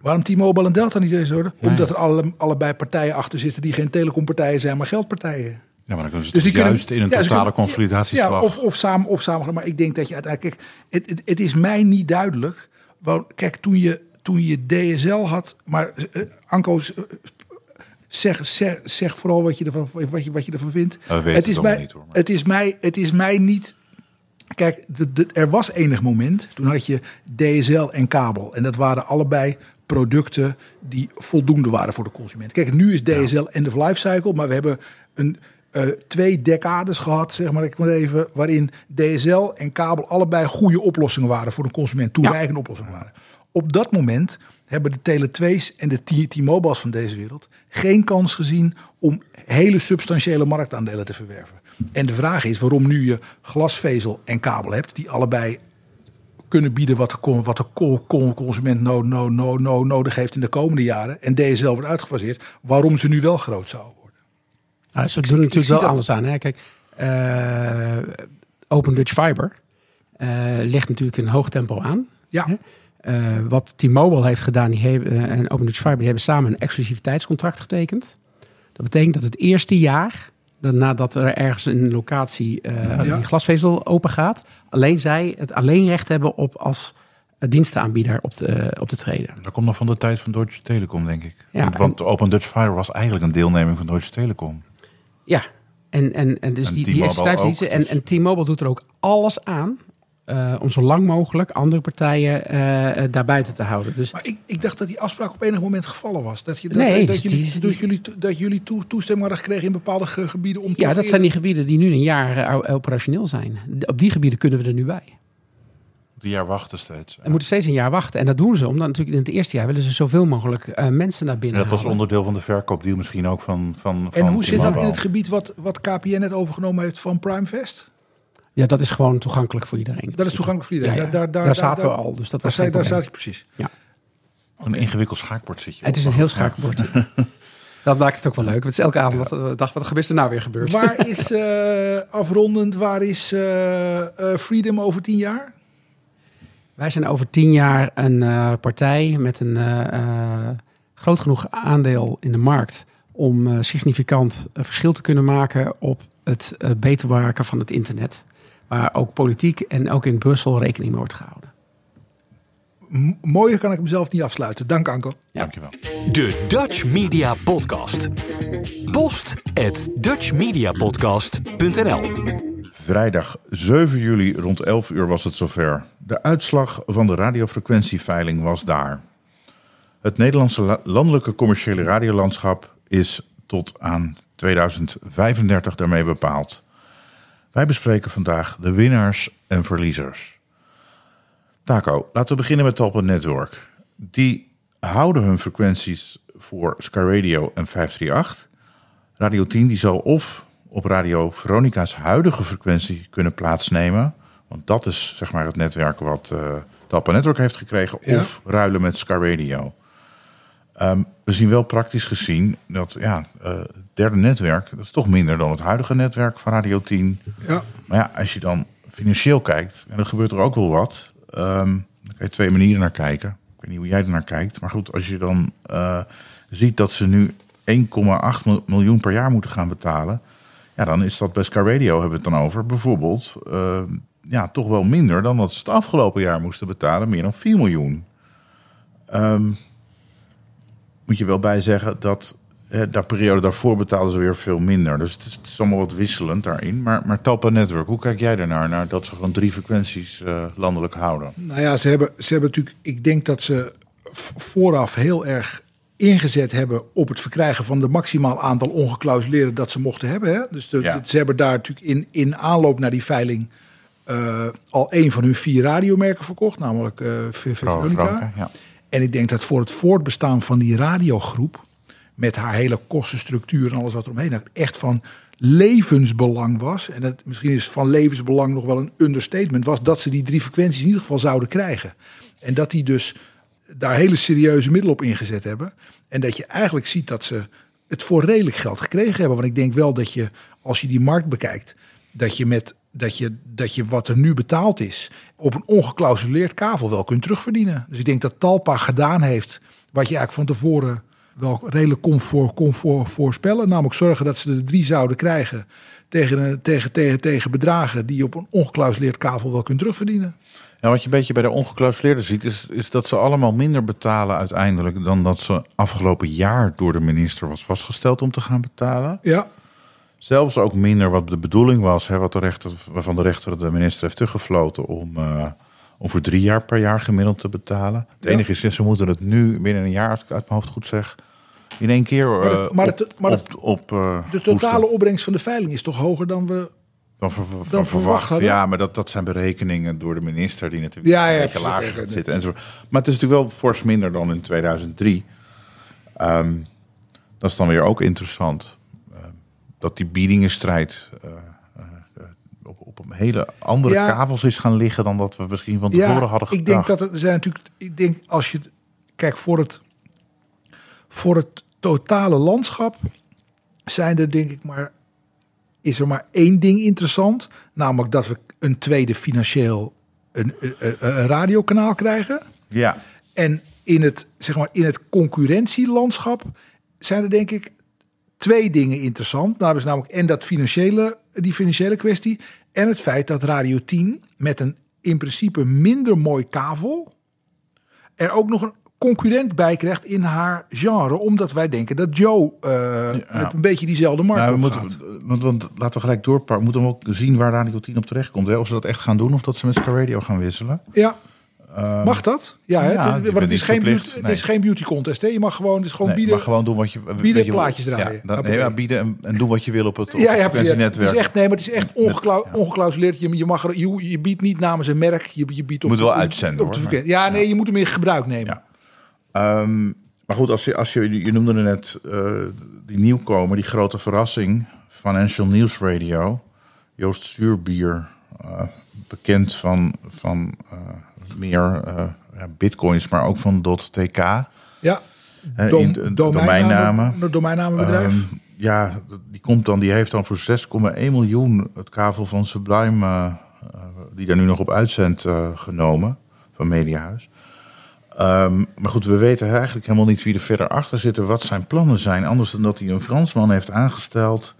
Waarom T-Mobile en Delta niet eens worden? Nee. Omdat er alle, allebei partijen achter zitten die geen telecompartijen zijn, maar geldpartijen. Ja, maar dan kunnen ze Dus die toch kunnen- juist in een ja, totale kunnen- consolidatieslag. Ja, of, of samen, of samen. Maar ik denk dat je uiteindelijk. Kijk, het, het, het is mij niet duidelijk. Kijk, toen je, toen je DSL had. Maar eh, Anko, eh, zeg, zeg, zeg vooral wat je ervan, wat je, wat je ervan vindt. het, is mij, niet, hoor, maar- het, is mij, het is mij niet. Kijk, de, de- er was enig moment. Toen had je DSL en kabel. En dat waren allebei producten die voldoende waren voor de consument. Kijk, nu is DSL end of life cycle. Maar we hebben een, eh, twee decades gehad, zeg maar, ik maar even, waarin DSL en kabel allebei goede oplossingen waren voor de consument. Toereikende oplossingen waren. Op dat moment hebben de Tele2's en de T-Mobiles van deze wereld geen kans gezien om hele substantiële marktaandelen te verwerven. En de vraag is waarom nu je glasvezel en kabel hebt, die allebei kunnen bieden wat de, wat de co- co- consument no, no, no, no, nodig heeft in de komende jaren. En DSL wordt uitgefaseerd. Waarom ze nu wel groot zouden. Nou, ze doen natuurlijk wel dat. anders aan. Hè? Kijk, eh, Open Dutch Fiber eh, ligt natuurlijk in hoog tempo aan. Ja. Hè? Eh, wat T-Mobile heeft gedaan die hebben, en Open Dutch Fiber die hebben samen een exclusiviteitscontract getekend. Dat betekent dat het eerste jaar, dan nadat er ergens een locatie eh, Ja. die glasvezel open gaat, alleen zij het alleenrecht hebben op als dienstenaanbieder op te, op te treden. Dat komt nog van de tijd van Deutsche Telekom, denk ik. Ja, want, want Open Dutch Fiber was eigenlijk een deelneming van Deutsche Telekom. Ja, en, en, en dus En die, die En, dus. en T-Mobile doet er ook alles aan eh, om zo lang mogelijk andere partijen eh eh, daar buiten te houden. Dus Maar ik, ik dacht dat die afspraak op enig moment gevallen was. Dat, je, dat, Nee, dat, dus jullie, die- dus die- jullie, to- dat jullie toe- toestemming hadden gekregen in bepaalde ge- gebieden om ja, dat zijn die gebieden die nu een jaar eh, operationeel zijn. Op die gebieden kunnen we er nu bij. Die jaar wachten steeds. We moeten steeds een jaar wachten. En dat doen ze, omdat natuurlijk in het eerste jaar willen ze zoveel mogelijk eh, mensen naar En binnen dat was onderdeel van de verkoopdeal misschien ook van, van, En van hoe zit dat in het gebied wat, wat KPN net overgenomen heeft van Primevest? Ja, dat is gewoon toegankelijk voor iedereen. Dat is toegankelijk voor Ja, iedereen. ja. Daar, daar, Daar daar, zaten daar- we al, dus dat Daar, was daar probleem. staat je precies. Een ingewikkeld schaakbord zit je Het op. is een heel schaakbord. *laughs* dat maakt het ook wel leuk. Het is elke avond wat, dacht, wat is er nou weer gebeurd? Waar is, eh, afrondend, waar is eh, eh, Freedom over tien jaar? Wij zijn over tien jaar een eh, partij met een eh, eh, groot genoeg aandeel in de markt om eh, significant een verschil te kunnen maken op het eh, beter maken van het internet. Waar ook politiek en ook in Brussel rekening mee wordt gehouden. M- mooier kan ik mezelf niet afsluiten. Dank Anko. Ja. Dankjewel. De Dutch Media Podcast. Post at dutchmediapodcast.nl Vrijdag 7 juli rond 11 uur was het zover. De uitslag van de radiofrequentieveiling was daar. Het Nederlandse la- landelijke commerciële radiolandschap is tot aan 2035 daarmee bepaald. Wij bespreken vandaag de winnaars en verliezers. Taco, laten we beginnen met Talpa Network. Die houden hun frequenties voor Sky Radio en 538. Radio 10 die zal of op Radio Veronica's huidige frequentie kunnen plaatsnemen. Want dat is zeg maar het netwerk wat eh Talpa Network heeft gekregen. Ja. Of ruilen met Sky Radio. Ehm, we zien wel praktisch gezien dat ja, eh, het derde netwerk... dat is toch minder dan het huidige netwerk van Radio 10. Ja. Maar ja, als je dan financieel kijkt, en dan gebeurt er ook wel wat. ehm, dan kan je twee manieren naar kijken. Ik weet niet hoe jij er naar kijkt. Maar goed, als je dan eh, ziet dat ze nu 1,8 mil- miljoen per jaar moeten gaan betalen. Ja, dan is dat bij Sky Radio hebben we het dan over. Bijvoorbeeld, eh, ja, toch wel minder dan dat ze het afgelopen jaar moesten betalen. Meer dan 4 miljoen. Ehm, moet je wel bij zeggen dat hè, de periode daarvoor betaalden ze weer veel minder. Dus het is, het is allemaal wat wisselend daarin. Maar, maar Talpa Network, hoe kijk jij daarnaar? Naar dat ze gewoon drie frequenties eh, landelijk houden? Nou ja, ze hebben, ze hebben natuurlijk. Ik denk dat ze vooraf heel erg ingezet hebben op het verkrijgen van de maximaal aantal ongeklausuleerden dat ze mochten hebben. Hè? Dus de- Ja. ze hebben daar natuurlijk in, in aanloop naar die veiling eh, al een van hun vier radiomerken verkocht, namelijk Vrouw- Veronica. Ja. En ik denk dat voor het voortbestaan van die radiogroep, met haar hele kostenstructuur en alles wat eromheen, dat echt van levensbelang was. En het, misschien is van levensbelang nog wel een understatement, was dat ze die drie frequenties in ieder geval zouden krijgen. En dat die dus daar hele serieuze middelen op ingezet hebben. En dat je eigenlijk ziet dat ze het voor redelijk geld gekregen hebben. Want ik denk wel dat je, als je die markt bekijkt, dat je met dat je, dat je wat er nu betaald is, op een ongeclausuleerd kavel wel kunt terugverdienen. Dus ik denk dat Talpa gedaan heeft wat je eigenlijk van tevoren wel redelijk kon, voor, kon voor, voorspellen. Namelijk zorgen dat ze er drie zouden krijgen tegen, een- tegen, tegen, tegen bedragen die je op een ongeclausuleerd kavel wel kunt terugverdienen. Ja, wat je een beetje bij de ongeclausuleerden ziet, is, is dat ze allemaal minder betalen uiteindelijk dan dat ze afgelopen jaar door de minister was vastgesteld om te gaan betalen. Ja, Zelfs ook minder wat de bedoeling was, hè, wat de rechter, waarvan de rechter de minister heeft teruggefloten om, eh, om voor drie jaar per jaar gemiddeld te betalen. Het Ja. enige is, ze moeten het nu binnen een jaar, als ik uit mijn hoofd goed zeg, in één keer Maar dat- eh, maar op, dat- maar dat- op, op, eh, de totale hoesten. opbrengst van de veiling is toch hoger dan we. Dan, ver- dan verwacht. Ja, maar dat, dat zijn berekeningen door de minister die natuurlijk Ja, ja, een beetje lager gaat zitten. En zo. Maar het is natuurlijk wel fors minder dan in 2003. Ehm, dat is dan weer ook interessant. Dat die biedingenstrijd eh, eh, eh, op, op een hele andere Ja. kavels is gaan liggen dan dat we misschien van tevoren hadden gedacht. ik denk dat er zijn natuurlijk. Ik denk als je kijk voor het voor het totale landschap zijn er denk ik maar is er maar één ding interessant, namelijk dat we een tweede financieel een, een, een- een radiokanaal krijgen. Ja, En in het, zeg maar, in het concurrentielandschap zijn er denk ik twee dingen interessant. Nou, is namelijk en dat financiële, die financiële kwestie. En het feit dat Radio 10 met een in principe minder mooi kavel er ook nog een concurrent bij krijgt in haar genre. Omdat wij denken dat Joe eh, een beetje diezelfde markt nou, we moeten, want, want laten we gelijk doorpakken. We moeten ook zien waar Radio 10 op terecht komt. Hè? Of ze dat echt gaan doen of dat ze met Sky Radio gaan wisselen. Ja. Mag dat? Ja, hè? Ehm, ja, het, is- bent want het is, niet geen verplicht, beauty, het is geen beauty contest. Hè? Je mag gewoon, is gewoon Nee, bieden. maar gewoon doen wat je bieden, je- plaatjes draaien. Ja, dan, nee, ja, bieden en, en doen wat je wil op het, op Ja, ja, het precies. Het is echt, nee, maar het is echt ongeclausuleerd. Je, je, mag er, je, je biedt niet namens een merk. Je, je biedt op Moet wel uitzenden, op hoor. Ja, nee, je moet hem in gebruik nemen. Ehm, maar goed, als je, als je, je noemde er net eh, die nieuwkomer, die grote verrassing, Financial News Radio, Joost Zuurbier, eh, bekend van, van eh, meer eh, bitcoins, maar ook van .tk. Ja. Dom- in de domeinnamen. domeinnamen. Een domeinnamenbedrijf. Ehm, ja, die komt dan, die heeft dan voor 6,1 miljoen het kavel van Sublime, eh, eh, die daar nu nog op uitzendt, eh, genomen van Mediahuis. Ehm, maar goed, we weten eigenlijk helemaal niet wie er verder achter zit en wat zijn plannen zijn. Anders dan dat hij een Fransman heeft aangesteld,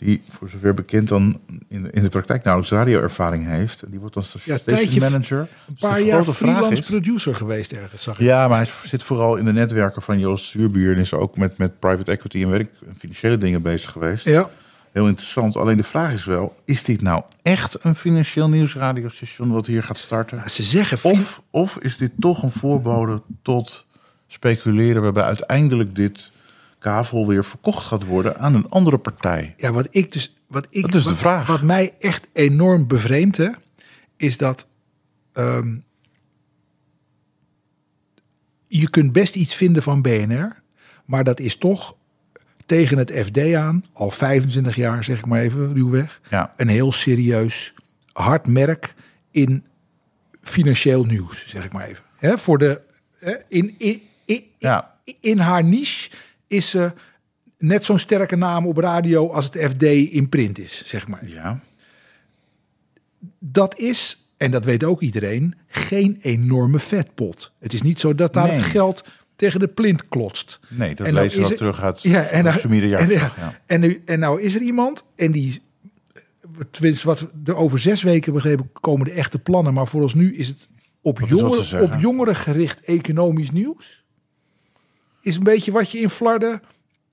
die voor zover bekend dan in de, in de praktijk nauwelijks radioervaring heeft. En die wordt dan station manager. een Dus paar de jaar freelance producer geweest ergens, zag ik. ja, maar hij zit vooral in de netwerken van Joost Zuurbier. En is ook met, met private equity en werk, en financiële dingen bezig geweest. Ja. Heel interessant. Alleen de vraag is wel, is dit nou echt een financieel nieuwsradiostation wat hier gaat starten? Nou, Ze zeggen... Of, of is dit toch een voorbode tot speculeren waarbij uiteindelijk dit kavel weer verkocht gaat worden aan een andere partij? Ja, wat ik dus. Wat ik, Dat is de wat, vraag. Wat mij echt enorm bevreemdt, hè, is dat. ehm, je kunt best iets vinden van BNR, maar dat is toch tegen het FD aan, al 25 jaar zeg ik maar even ruwweg, Ja. een heel serieus hard merk in financieel nieuws, zeg ik maar even. Hè, voor de, in, in, in, Ja. in haar niche is ze net zo'n sterke naam op radio als het FD in print is, zeg maar. Ja. Dat is, en dat weet ook iedereen, geen enorme vetpot. Het is niet zo dat daar Nee. het geld tegen de plint klotst. Nee, dat dan lezen we er- terug uit Ja, en nou, en, ja, en, nu, en nou is er iemand en die, tenminste wat er over zes weken begrepen, komen de echte plannen. Maar voor ons nu is het op, jongeren, op jongeren gericht economisch nieuws. Is een beetje wat je in Flarden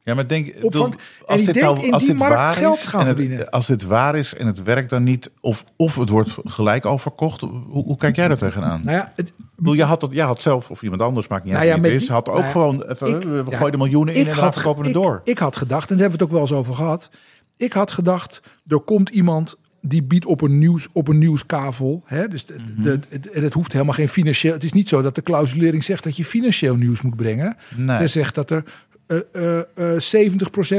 Ja, maar denk, ik Opvang- bedoel, en die denkt in als die dit markt waar geld is gaan en het- verdienen. als dit waar is en het werkt dan niet, of, of het wordt gelijk al verkocht, hoe, hoe kijk jij daar tegenaan? Nou ja, het, Ik bedoel, jij had, dat, jij had zelf, of iemand anders, maakt niet Nou uit ja, wie het met is, die- had ook nou ja, gewoon, even, ik- we ja, gooien de miljoenen in en dan verkopen we ik, het door. Ik had gedacht, en daar hebben we het ook wel eens over gehad. Ik had gedacht, er komt iemand die biedt op een, nieuws, op een nieuwskavel. Hè? Dus de, het, het hoeft helemaal geen financieel. Het is niet zo dat de clausulering zegt dat je financieel nieuws moet brengen. Nee. Er zegt dat er eh eh eh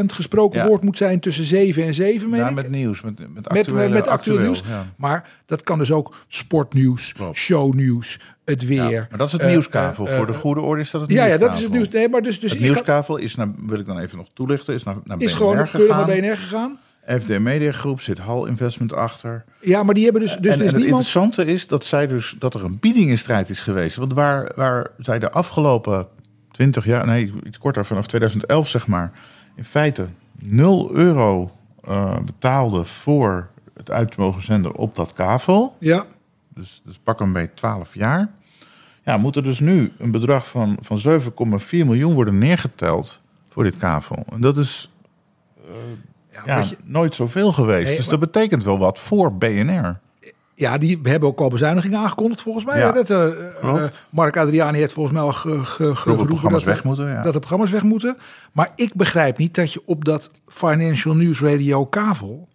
70% gesproken Ja. woord moet zijn tussen 7 en 7. meen Ja, met nieuws, met, met actuele, met, met actueel nieuws. ja. Maar dat kan dus ook sportnieuws, Klopt. shownieuws, het weer. Ja, maar dat is het eh, nieuwskavel. eh, Voor de eh, goede orde is dat het Ja, ja, nieuwskavel. dat is het nieuws. Nee, maar dus, dus het nieuwskavel is, naar, wil ik dan even nog toelichten, is naar, naar is BNR gewoon gegaan. naar BNR gegaan. FD Media Groep zit Hal Investment achter. Ja, maar die hebben dus, dus, en, dus en het niemand... interessante is dat, zij dus, dat er een bieding in strijd is geweest. Want waar, waar zij de afgelopen 20 jaar, nee, iets korter, vanaf 2011 zeg maar, in feite 0 euro eh betaalde voor het uit te mogen zenden op dat kavel. Ja, Dus, dus pak een beetje 12 jaar. Ja, moet er dus nu een bedrag van, van 7,4 miljoen worden neergeteld voor dit kavel. En dat is ja, ja, je- nooit zoveel geweest. Nee, dus maar- dat betekent wel wat voor BNR. ja, die hebben ook al bezuinigingen aangekondigd volgens mij. Ja, dat, eh, Mark Adriani heeft volgens mij al ge, ge, geroepen programma's dat, weg moeten, ja. dat de programma's weg moeten. Maar ik begrijp niet dat je op dat Financial News Radio kavel...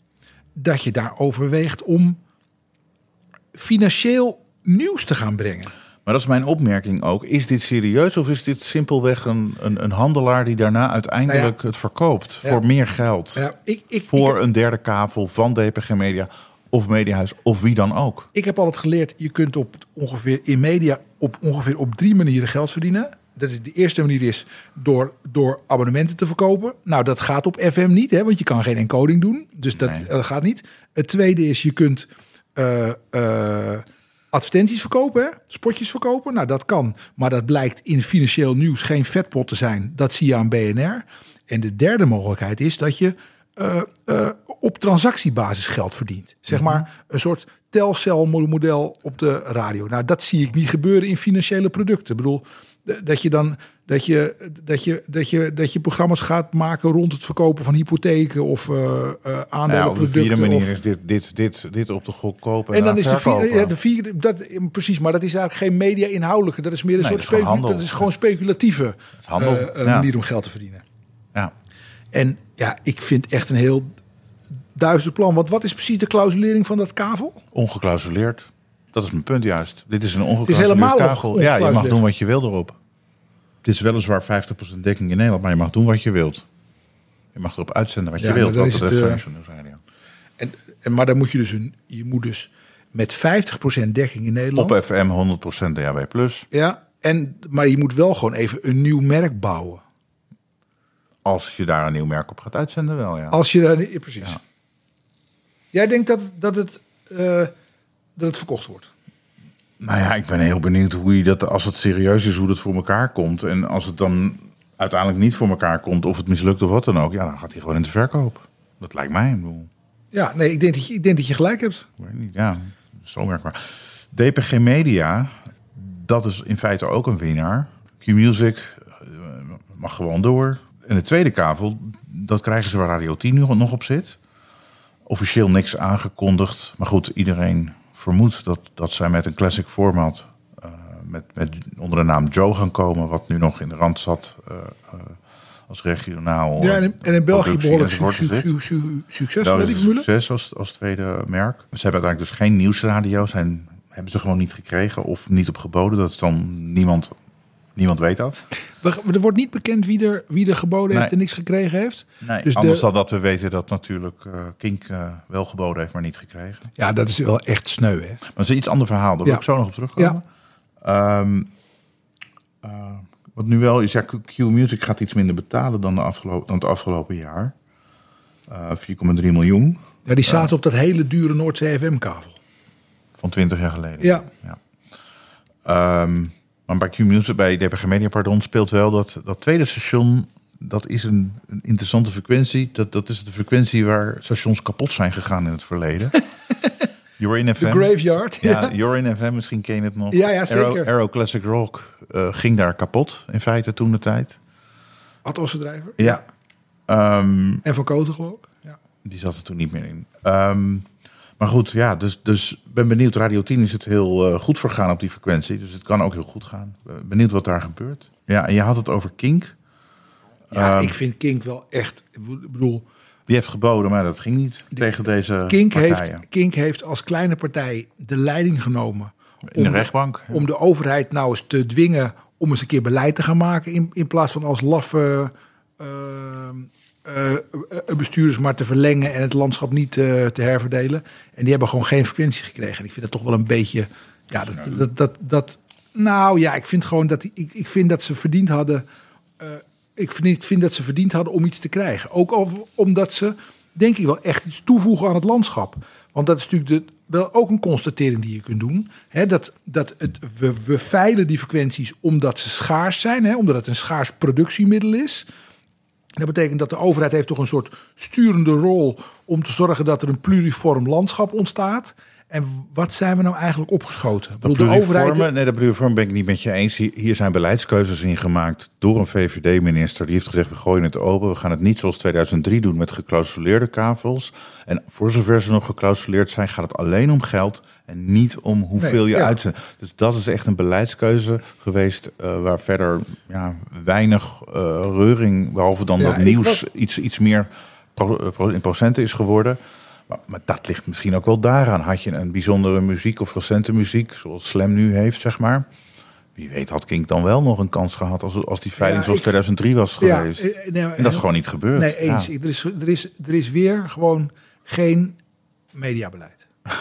dat je daar overweegt om financieel nieuws te gaan brengen. Maar dat is mijn opmerking ook. Is dit serieus of is dit simpelweg een, een, een handelaar die daarna uiteindelijk Nou ja. het verkoopt Ja. voor meer geld? Ja, ik, ik, Voor ik, een derde kavel van DPG Media of Mediahuis of wie dan ook. ik heb altijd geleerd, je kunt op ongeveer in media op ongeveer op drie manieren geld verdienen. Dat is de eerste manier is door, door abonnementen te verkopen. Nou, dat gaat op FM niet, hè, want je kan geen encoding doen. Dus dat, Nee. dat gaat niet. Het tweede is, je kunt eh, eh, advertenties verkopen, hè? spotjes verkopen. Nou, dat kan. Maar dat blijkt in financieel nieuws geen vetpot te zijn. Dat zie je aan BNR. En de derde mogelijkheid is dat je eh, eh, op transactiebasis geld verdient. Zeg maar een soort telcelmodel op de radio. Nou, dat zie ik niet gebeuren in financiële producten. Ik bedoel, dat je dan dat je, dat je, dat je, dat je programma's gaat maken rond het verkopen van hypotheken of eh eh Nou ja, op de aandelenproducten. vierde manier of- is dit, dit, dit, dit op de gok kopen en, en dan is de vierde, ja, de vierde dat, precies, maar dat is eigenlijk geen media-inhoudelijke. Dat is meer een Nee, soort dat is dat is gewoon speculatieve handel, eh, ja. manier om geld te verdienen. Ja. En ja, ik vind echt een heel duister plan. Want wat is precies de clausulering van dat kavel? Ongeclausuleerd. Dat is mijn punt juist. Dit is een helemaal ongeclausuleerd kavel. Ja, je mag doen wat je wil erop. Het is weliswaar 50% dekking in Nederland, maar je mag doen wat je wilt. Je mag erop uitzenden wat je wilt. Wat betreft het, eh, News Radio. En, en, maar dan moet je dus, een, je moet dus met 50% dekking in Nederland. Op FM 100% DAB+. Ja, en, maar je moet wel gewoon even een nieuw merk bouwen. Als je daar een nieuw merk op gaat uitzenden wel, ja. Als je daar... precies. Ja. Jij denkt dat, dat, het, eh, dat het verkocht wordt? Nou ja, ik ben heel benieuwd hoe je dat, als het serieus is, hoe dat voor elkaar komt. En als het dan uiteindelijk niet voor elkaar komt, of het mislukt of wat dan ook, ja, dan gaat hij gewoon in de verkoop. Dat lijkt mij. Ik bedoel, Ja, nee, ik denk dat je, ik denk dat je gelijk hebt. ik weet niet, ja, zo merkbaar. DPG Media, dat is in feite ook een winnaar. Q-Music eh, mag gewoon door. En de tweede kavel, dat krijgen ze waar Radio 10 nu nog op zit. Officieel niks aangekondigd. Maar goed, iedereen vermoedt dat, dat zij met een classic format... eh, met, met onder de naam Joe gaan komen... wat nu nog in de rand zat eh, eh, als regionaal... Ja, en in, en in België behoorlijk su- die formule. succes als, als tweede merk. Ze hebben uiteindelijk dus geen nieuwsradio. Zijn, hebben ze gewoon niet gekregen of niet op geboden. Dat is dan niemand, niemand weet dat. Er wordt niet bekend wie er, wie er geboden heeft en niks gekregen heeft. Dus Anders de- dan dat we weten dat natuurlijk eh, Kink eh, wel geboden heeft, maar niet gekregen. Ja, dat is wel echt sneu, hè? Maar dat is een iets ander verhaal. Daar wil Ja. ik zo nog op terugkomen. Ehm, eh, wat nu wel is, ja, Q Music gaat iets minder betalen dan, de afgelopen, dan het afgelopen jaar. Eh 4,3 miljoen Ja, die zaten op dat hele dure Noordzee FM-kavel. van 20 jaar geleden. Ja. Ehm, maar bij Q-Music, bij DPG Media, pardon, speelt wel dat, dat tweede station... dat is een, een interessante frequentie. Dat, dat is de frequentie waar stations kapot zijn gegaan in het verleden. *laughs* You're in FM. De Graveyard. Ja, You're in FM, misschien ken je het nog. Ja, ja, zeker. Arrow Classic Rock eh, ging daar kapot, in feite, toen de tijd. Ad Ossendrijver. Ja. Ehm, En Van Koten, geloof ik. Ja. die zat er toen niet meer in. Ehm, maar goed, ja, dus, dus ben benieuwd. Radio 10 is het heel eh, goed vergaan op die frequentie. Dus het kan ook heel goed gaan. Eh, benieuwd wat daar gebeurt. Ja, en je had het over Kink. Ja, Ehm, ik vind Kink wel echt. Ik bedoel, Wie heeft geboden, maar dat ging niet tegen deze Kink heeft. Kink heeft als kleine partij de leiding genomen. In de om rechtbank. Om de overheid nou eens te dwingen om eens een keer beleid te gaan maken. In, in plaats van als laffe eh, eh, eh, bestuurders maar te verlengen en het landschap niet eh, te herverdelen. En die hebben gewoon geen frequentie gekregen. En ik vind dat toch wel een beetje. Ja, dat, dat, dat, dat, nou ja, ik vind gewoon dat die- ik, ik vind dat ze verdiend hadden. eh, ik vind, vind dat ze verdiend hadden om iets te krijgen. Ook al, omdat ze, denk ik wel, echt iets toevoegen aan het landschap. Want dat is natuurlijk de, wel ook een constatering die je kunt doen. Hè, dat dat het, we, we veilen die frequenties omdat ze schaars zijn. Hè, omdat het een schaars productiemiddel is. Dat betekent dat de overheid heeft toch een soort sturende rol om te zorgen dat er een pluriform landschap ontstaat. En wat zijn we nou eigenlijk opgeschoten? Bedoel, de overheid. Nee, de pluriform ben ik niet met je eens. Hier- zijn beleidskeuzes in gemaakt door een VVD-minister. Die heeft gezegd, we gooien het open. We gaan het niet zoals 2003 doen met geclausuleerde kavels. En voor zover ze nog geclausuleerd zijn, gaat het alleen om geld... en niet om hoeveel Nee, je ja. uitzendt. Dus dat is echt een beleidskeuze geweest... eh, waar verder ja, weinig eh, reuring... behalve dan Ja, dat nieuws was- iets, iets meer pro- eh, pro- in procenten is geworden... Maar, maar dat ligt misschien ook wel daaraan. Had je een bijzondere muziek of recente muziek, zoals Slam nu heeft, zeg maar. Wie weet had Kink dan wel nog een kans gehad als, als die veiling Ja, zoals ik- 2003 was Ja, geweest. eh, nee, en dat is gewoon niet gebeurd. Nee, eens. Ja. Er, is, er, is, er is weer gewoon geen mediabeleid. *laughs*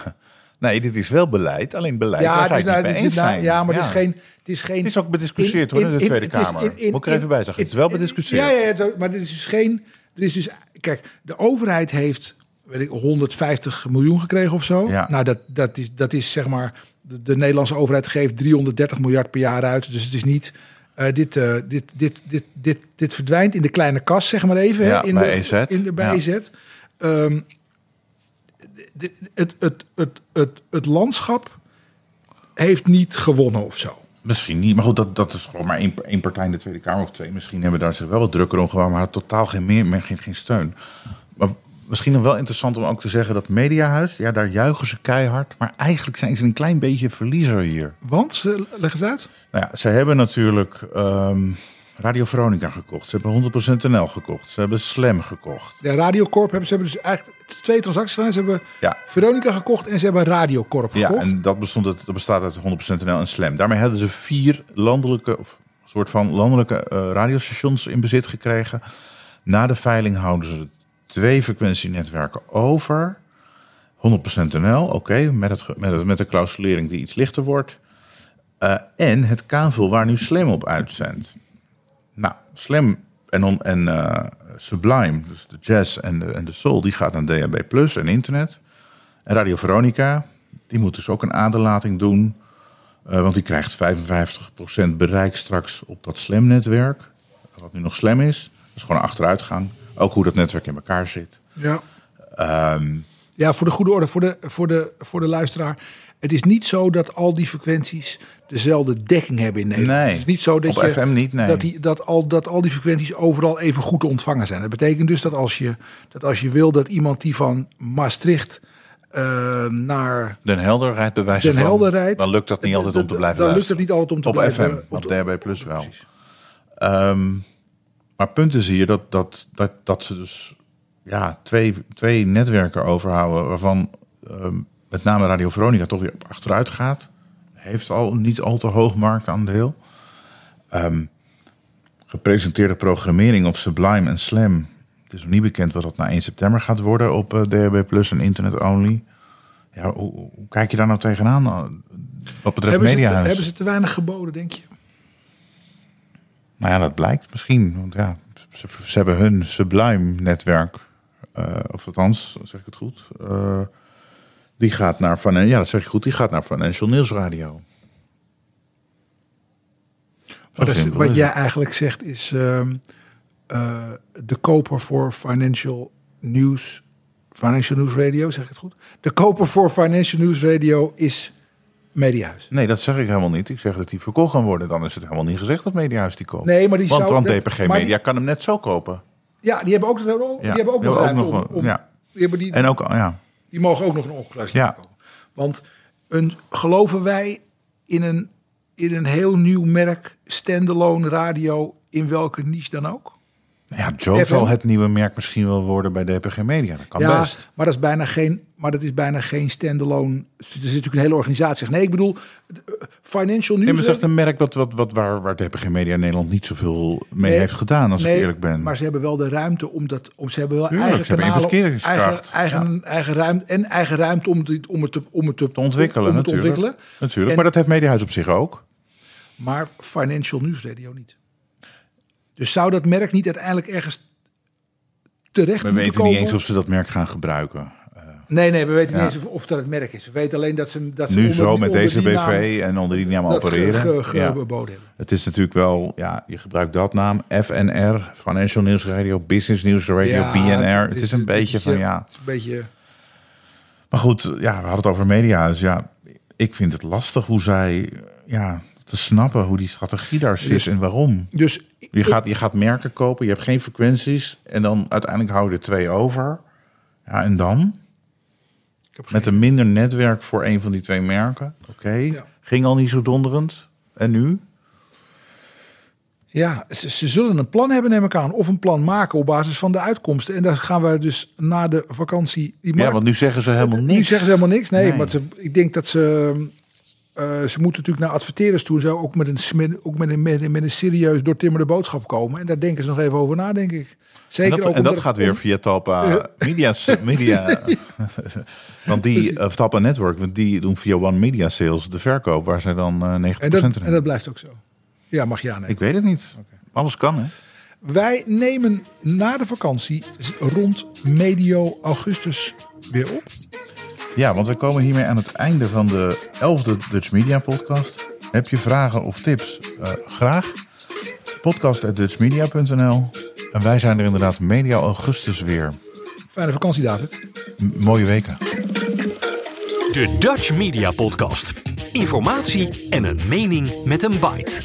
Nee, dit is wel beleid. Alleen beleid waar het is nou- het eens is nou-. Ja, maar Het, is geen, het is geen. Het is ook bediscussieerd, hoor, in de Tweede Kamer. Moet ik er even bij zeggen. Het is wel bediscussieerd. Ja, ja, ook- maar dit is dus geen. Er is dus, kijk, de overheid heeft weet ik, 150 miljoen gekregen of zo. Ja. Nou, dat, dat, is, dat is zeg maar. De, de Nederlandse overheid geeft 330 miljard per jaar uit. Dus het is niet. eh, dit, eh, dit, dit, dit, dit, dit verdwijnt in de kleine kas, zeg maar even. Ja, hè, in bij de, EZ. In de, bij Ja. EZ. Ehm, het, het, het, het, het landschap heeft niet gewonnen of zo. Misschien niet, maar goed, dat, dat is gewoon maar één, één partij in de Tweede Kamer of twee. Misschien hebben daar zich wel wat drukker om gehouden, maar totaal geen, meer, meer- geen, geen steun. Maar misschien nog wel interessant om ook te zeggen dat Mediahuis, ja, daar juichen ze keihard. Maar eigenlijk zijn ze een klein beetje verliezer hier. Want, ze- leg eens uit. Nou ja, ze hebben natuurlijk ehm, Radio Veronica gekocht. Ze hebben 100% NL gekocht. Ze hebben Slam gekocht. Ja, Radiocorp hebben ze hebben dus eigenlijk twee transacties gedaan. Ze hebben Ja. Veronica gekocht en ze hebben Radiocorp Ja, gekocht. en dat, bestond, uit- dat bestaat uit 100% NL en Slam. Daarmee hadden ze vier landelijke, of soort van landelijke eh, radiostations in bezit gekregen. Na de veiling houden ze twee frequentienetwerken over. 100% NL, oké, met, het, met, met de clausulering die iets lichter wordt. Eh, en het kavel waar nu Slam op uitzendt. Nou, Slam en, en eh, Sublime, dus de jazz en de, en de soul, die gaat naar DAB Plus en internet. En Radio Veronica, die moet dus ook een aderlating doen. eh, want die krijgt 55% bereik straks op dat Slam-netwerk. Wat nu nog Slam is. Dat is gewoon een achteruitgang. Ook hoe dat netwerk in elkaar zit. Ja. Ehm, ja, voor de goede orde, voor de, voor, de, voor de luisteraar. Het is niet zo dat al die frequenties dezelfde dekking hebben in Nederland. Nee, Het is niet zo dat op je, FM niet, nee. dat, die, dat, al, dat al die frequenties overal even goed te ontvangen zijn. Dat betekent dus dat als je, dat als je wil dat iemand die van Maastricht eh, naar Den Helder rijdt bij wijze Den van. Helder rijdt. Dan lukt dat niet altijd om te blijven Dan lukt het niet altijd om te op blijven... FM, op op- DHB Plus wel. Ehm, maar punt is hier dat, dat, dat, dat ze dus ja, twee, twee netwerken overhouden... waarvan ehm, met name Radio Veronica toch weer achteruit gaat. Heeft al niet al te hoog marktaandeel. Ehm gepresenteerde programmering op Sublime en Slam... Het is nog niet bekend wat dat na 1 september gaat worden op eh, DHB Plus en internet only. Ja, hoe, hoe kijk je daar nou tegenaan? eh, Wat betreft Mediahuis. hebben ze te weinig geboden, denk je? Nou ja, dat blijkt misschien. Want ja, ze, ze hebben hun Sublime-netwerk, eh, of althans, zeg ik het goed, eh, die gaat naar van, ja, dat zeg je goed, die gaat naar Financial News Radio. Wat, is, jij eigenlijk zegt is ehm, eh, de koper voor Financial News, Financial News Radio, zeg ik het goed? De koper voor Financial News Radio is Mediahuis. Nee, dat zeg ik helemaal niet. Ik zeg dat die verkocht kan worden. Dan is het helemaal niet gezegd dat Mediahuis die koopt. Nee, maar die want, zou- want DPG Media die- kan hem net zo kopen. Ja, die hebben ook, die hebben ook nog ruimte om, ja. die, hebben die, En ook, ja, die mogen ook nog een ongekluisd Ja. komen. Want een, geloven wij in een, in een heel nieuw merk, standalone radio, in welke niche dan ook? Ja, Joe zal het nieuwe merk misschien wel worden bij DPG Media. Dat kan ja, best. maar dat is bijna geen, maar dat is bijna geen standalone. Er zit natuurlijk een hele organisatie. Nee, ik bedoel, eh, financial news. Nee, maar het is echt een merk wat, wat, wat, waar, waar DPG Media Nederland niet zoveel mee Nee, heeft gedaan, als nee, ik eerlijk ben. Maar ze hebben wel de ruimte om dat. Om, ze hebben wel Tuurlijk, eigen ze kanalen, eigen, eigen, eigen ruimte en eigen ruimte om het, om het, te, om het te, te ontwikkelen, om het te natuurlijk. ontwikkelen. natuurlijk. En- maar dat heeft Mediahuis op zich ook. Maar Financial News Radio niet. Dus zou dat merk niet uiteindelijk ergens terecht We moeten weten komen? niet eens of ze dat merk gaan gebruiken. Nee, nee, we weten Ja. niet eens of, of dat het merk is. We weten alleen dat ze, dat ze Nu onder- zo met deze naam BV en onder die naam opereren. ge- ge- Ja. geboden hebben. Het is natuurlijk wel, ja, je gebruikt dat naam. FNR, Financial News Radio, Business News Radio, Ja, BNR. Het is een beetje van, ja. Het is een beetje... Maar goed, ja, we hadden het over Mediahuis. Ja, ik vind het lastig hoe zij, ja, te snappen hoe die strategie daar zit Dus- en waarom. Dus Je gaat, je gaat merken kopen, je hebt geen frequenties en dan uiteindelijk hou je er twee over. Ja, en dan? Met een minder netwerk voor een van die twee merken. Oké, Ja. ging al niet zo donderend. En nu? Ja, ze, ze zullen een plan hebben, neem ik aan. Of een plan maken op basis van de uitkomsten. En daar gaan we dus na de vakantie... Die Ja, want nu zeggen ze helemaal niks. Nu zeggen ze helemaal niks. Nee, Nee. maar ze, ik denk dat ze... eh, ze moeten natuurlijk naar adverteerders toe. en Zo ook met een, met, ook met een, met, een- met een serieus doortimmerde boodschap komen. En daar denken ze nog even over na, denk ik. En Zeker dat, ook en dat gaat weer via Talpa Media. *laughs* media. want die, of Talpa Network, want die doen via One Media Sales de verkoop, waar zij dan eh 90% En dat, in en dat blijft ook zo. Ja, mag je aannemen. Ik weet het niet. Alles kan, hè? Wij nemen na de vakantie rond medio augustus weer op. Ja, want we komen hiermee aan het einde van de 11e Dutch Media Podcast. Heb je vragen of tips? Eh, graag. Podcast.dutchmedia.nl En wij zijn er inderdaad medio augustus weer. Fijne vakantie, David. M- mooie weken. De Dutch Media Podcast. Informatie en een mening met een bite.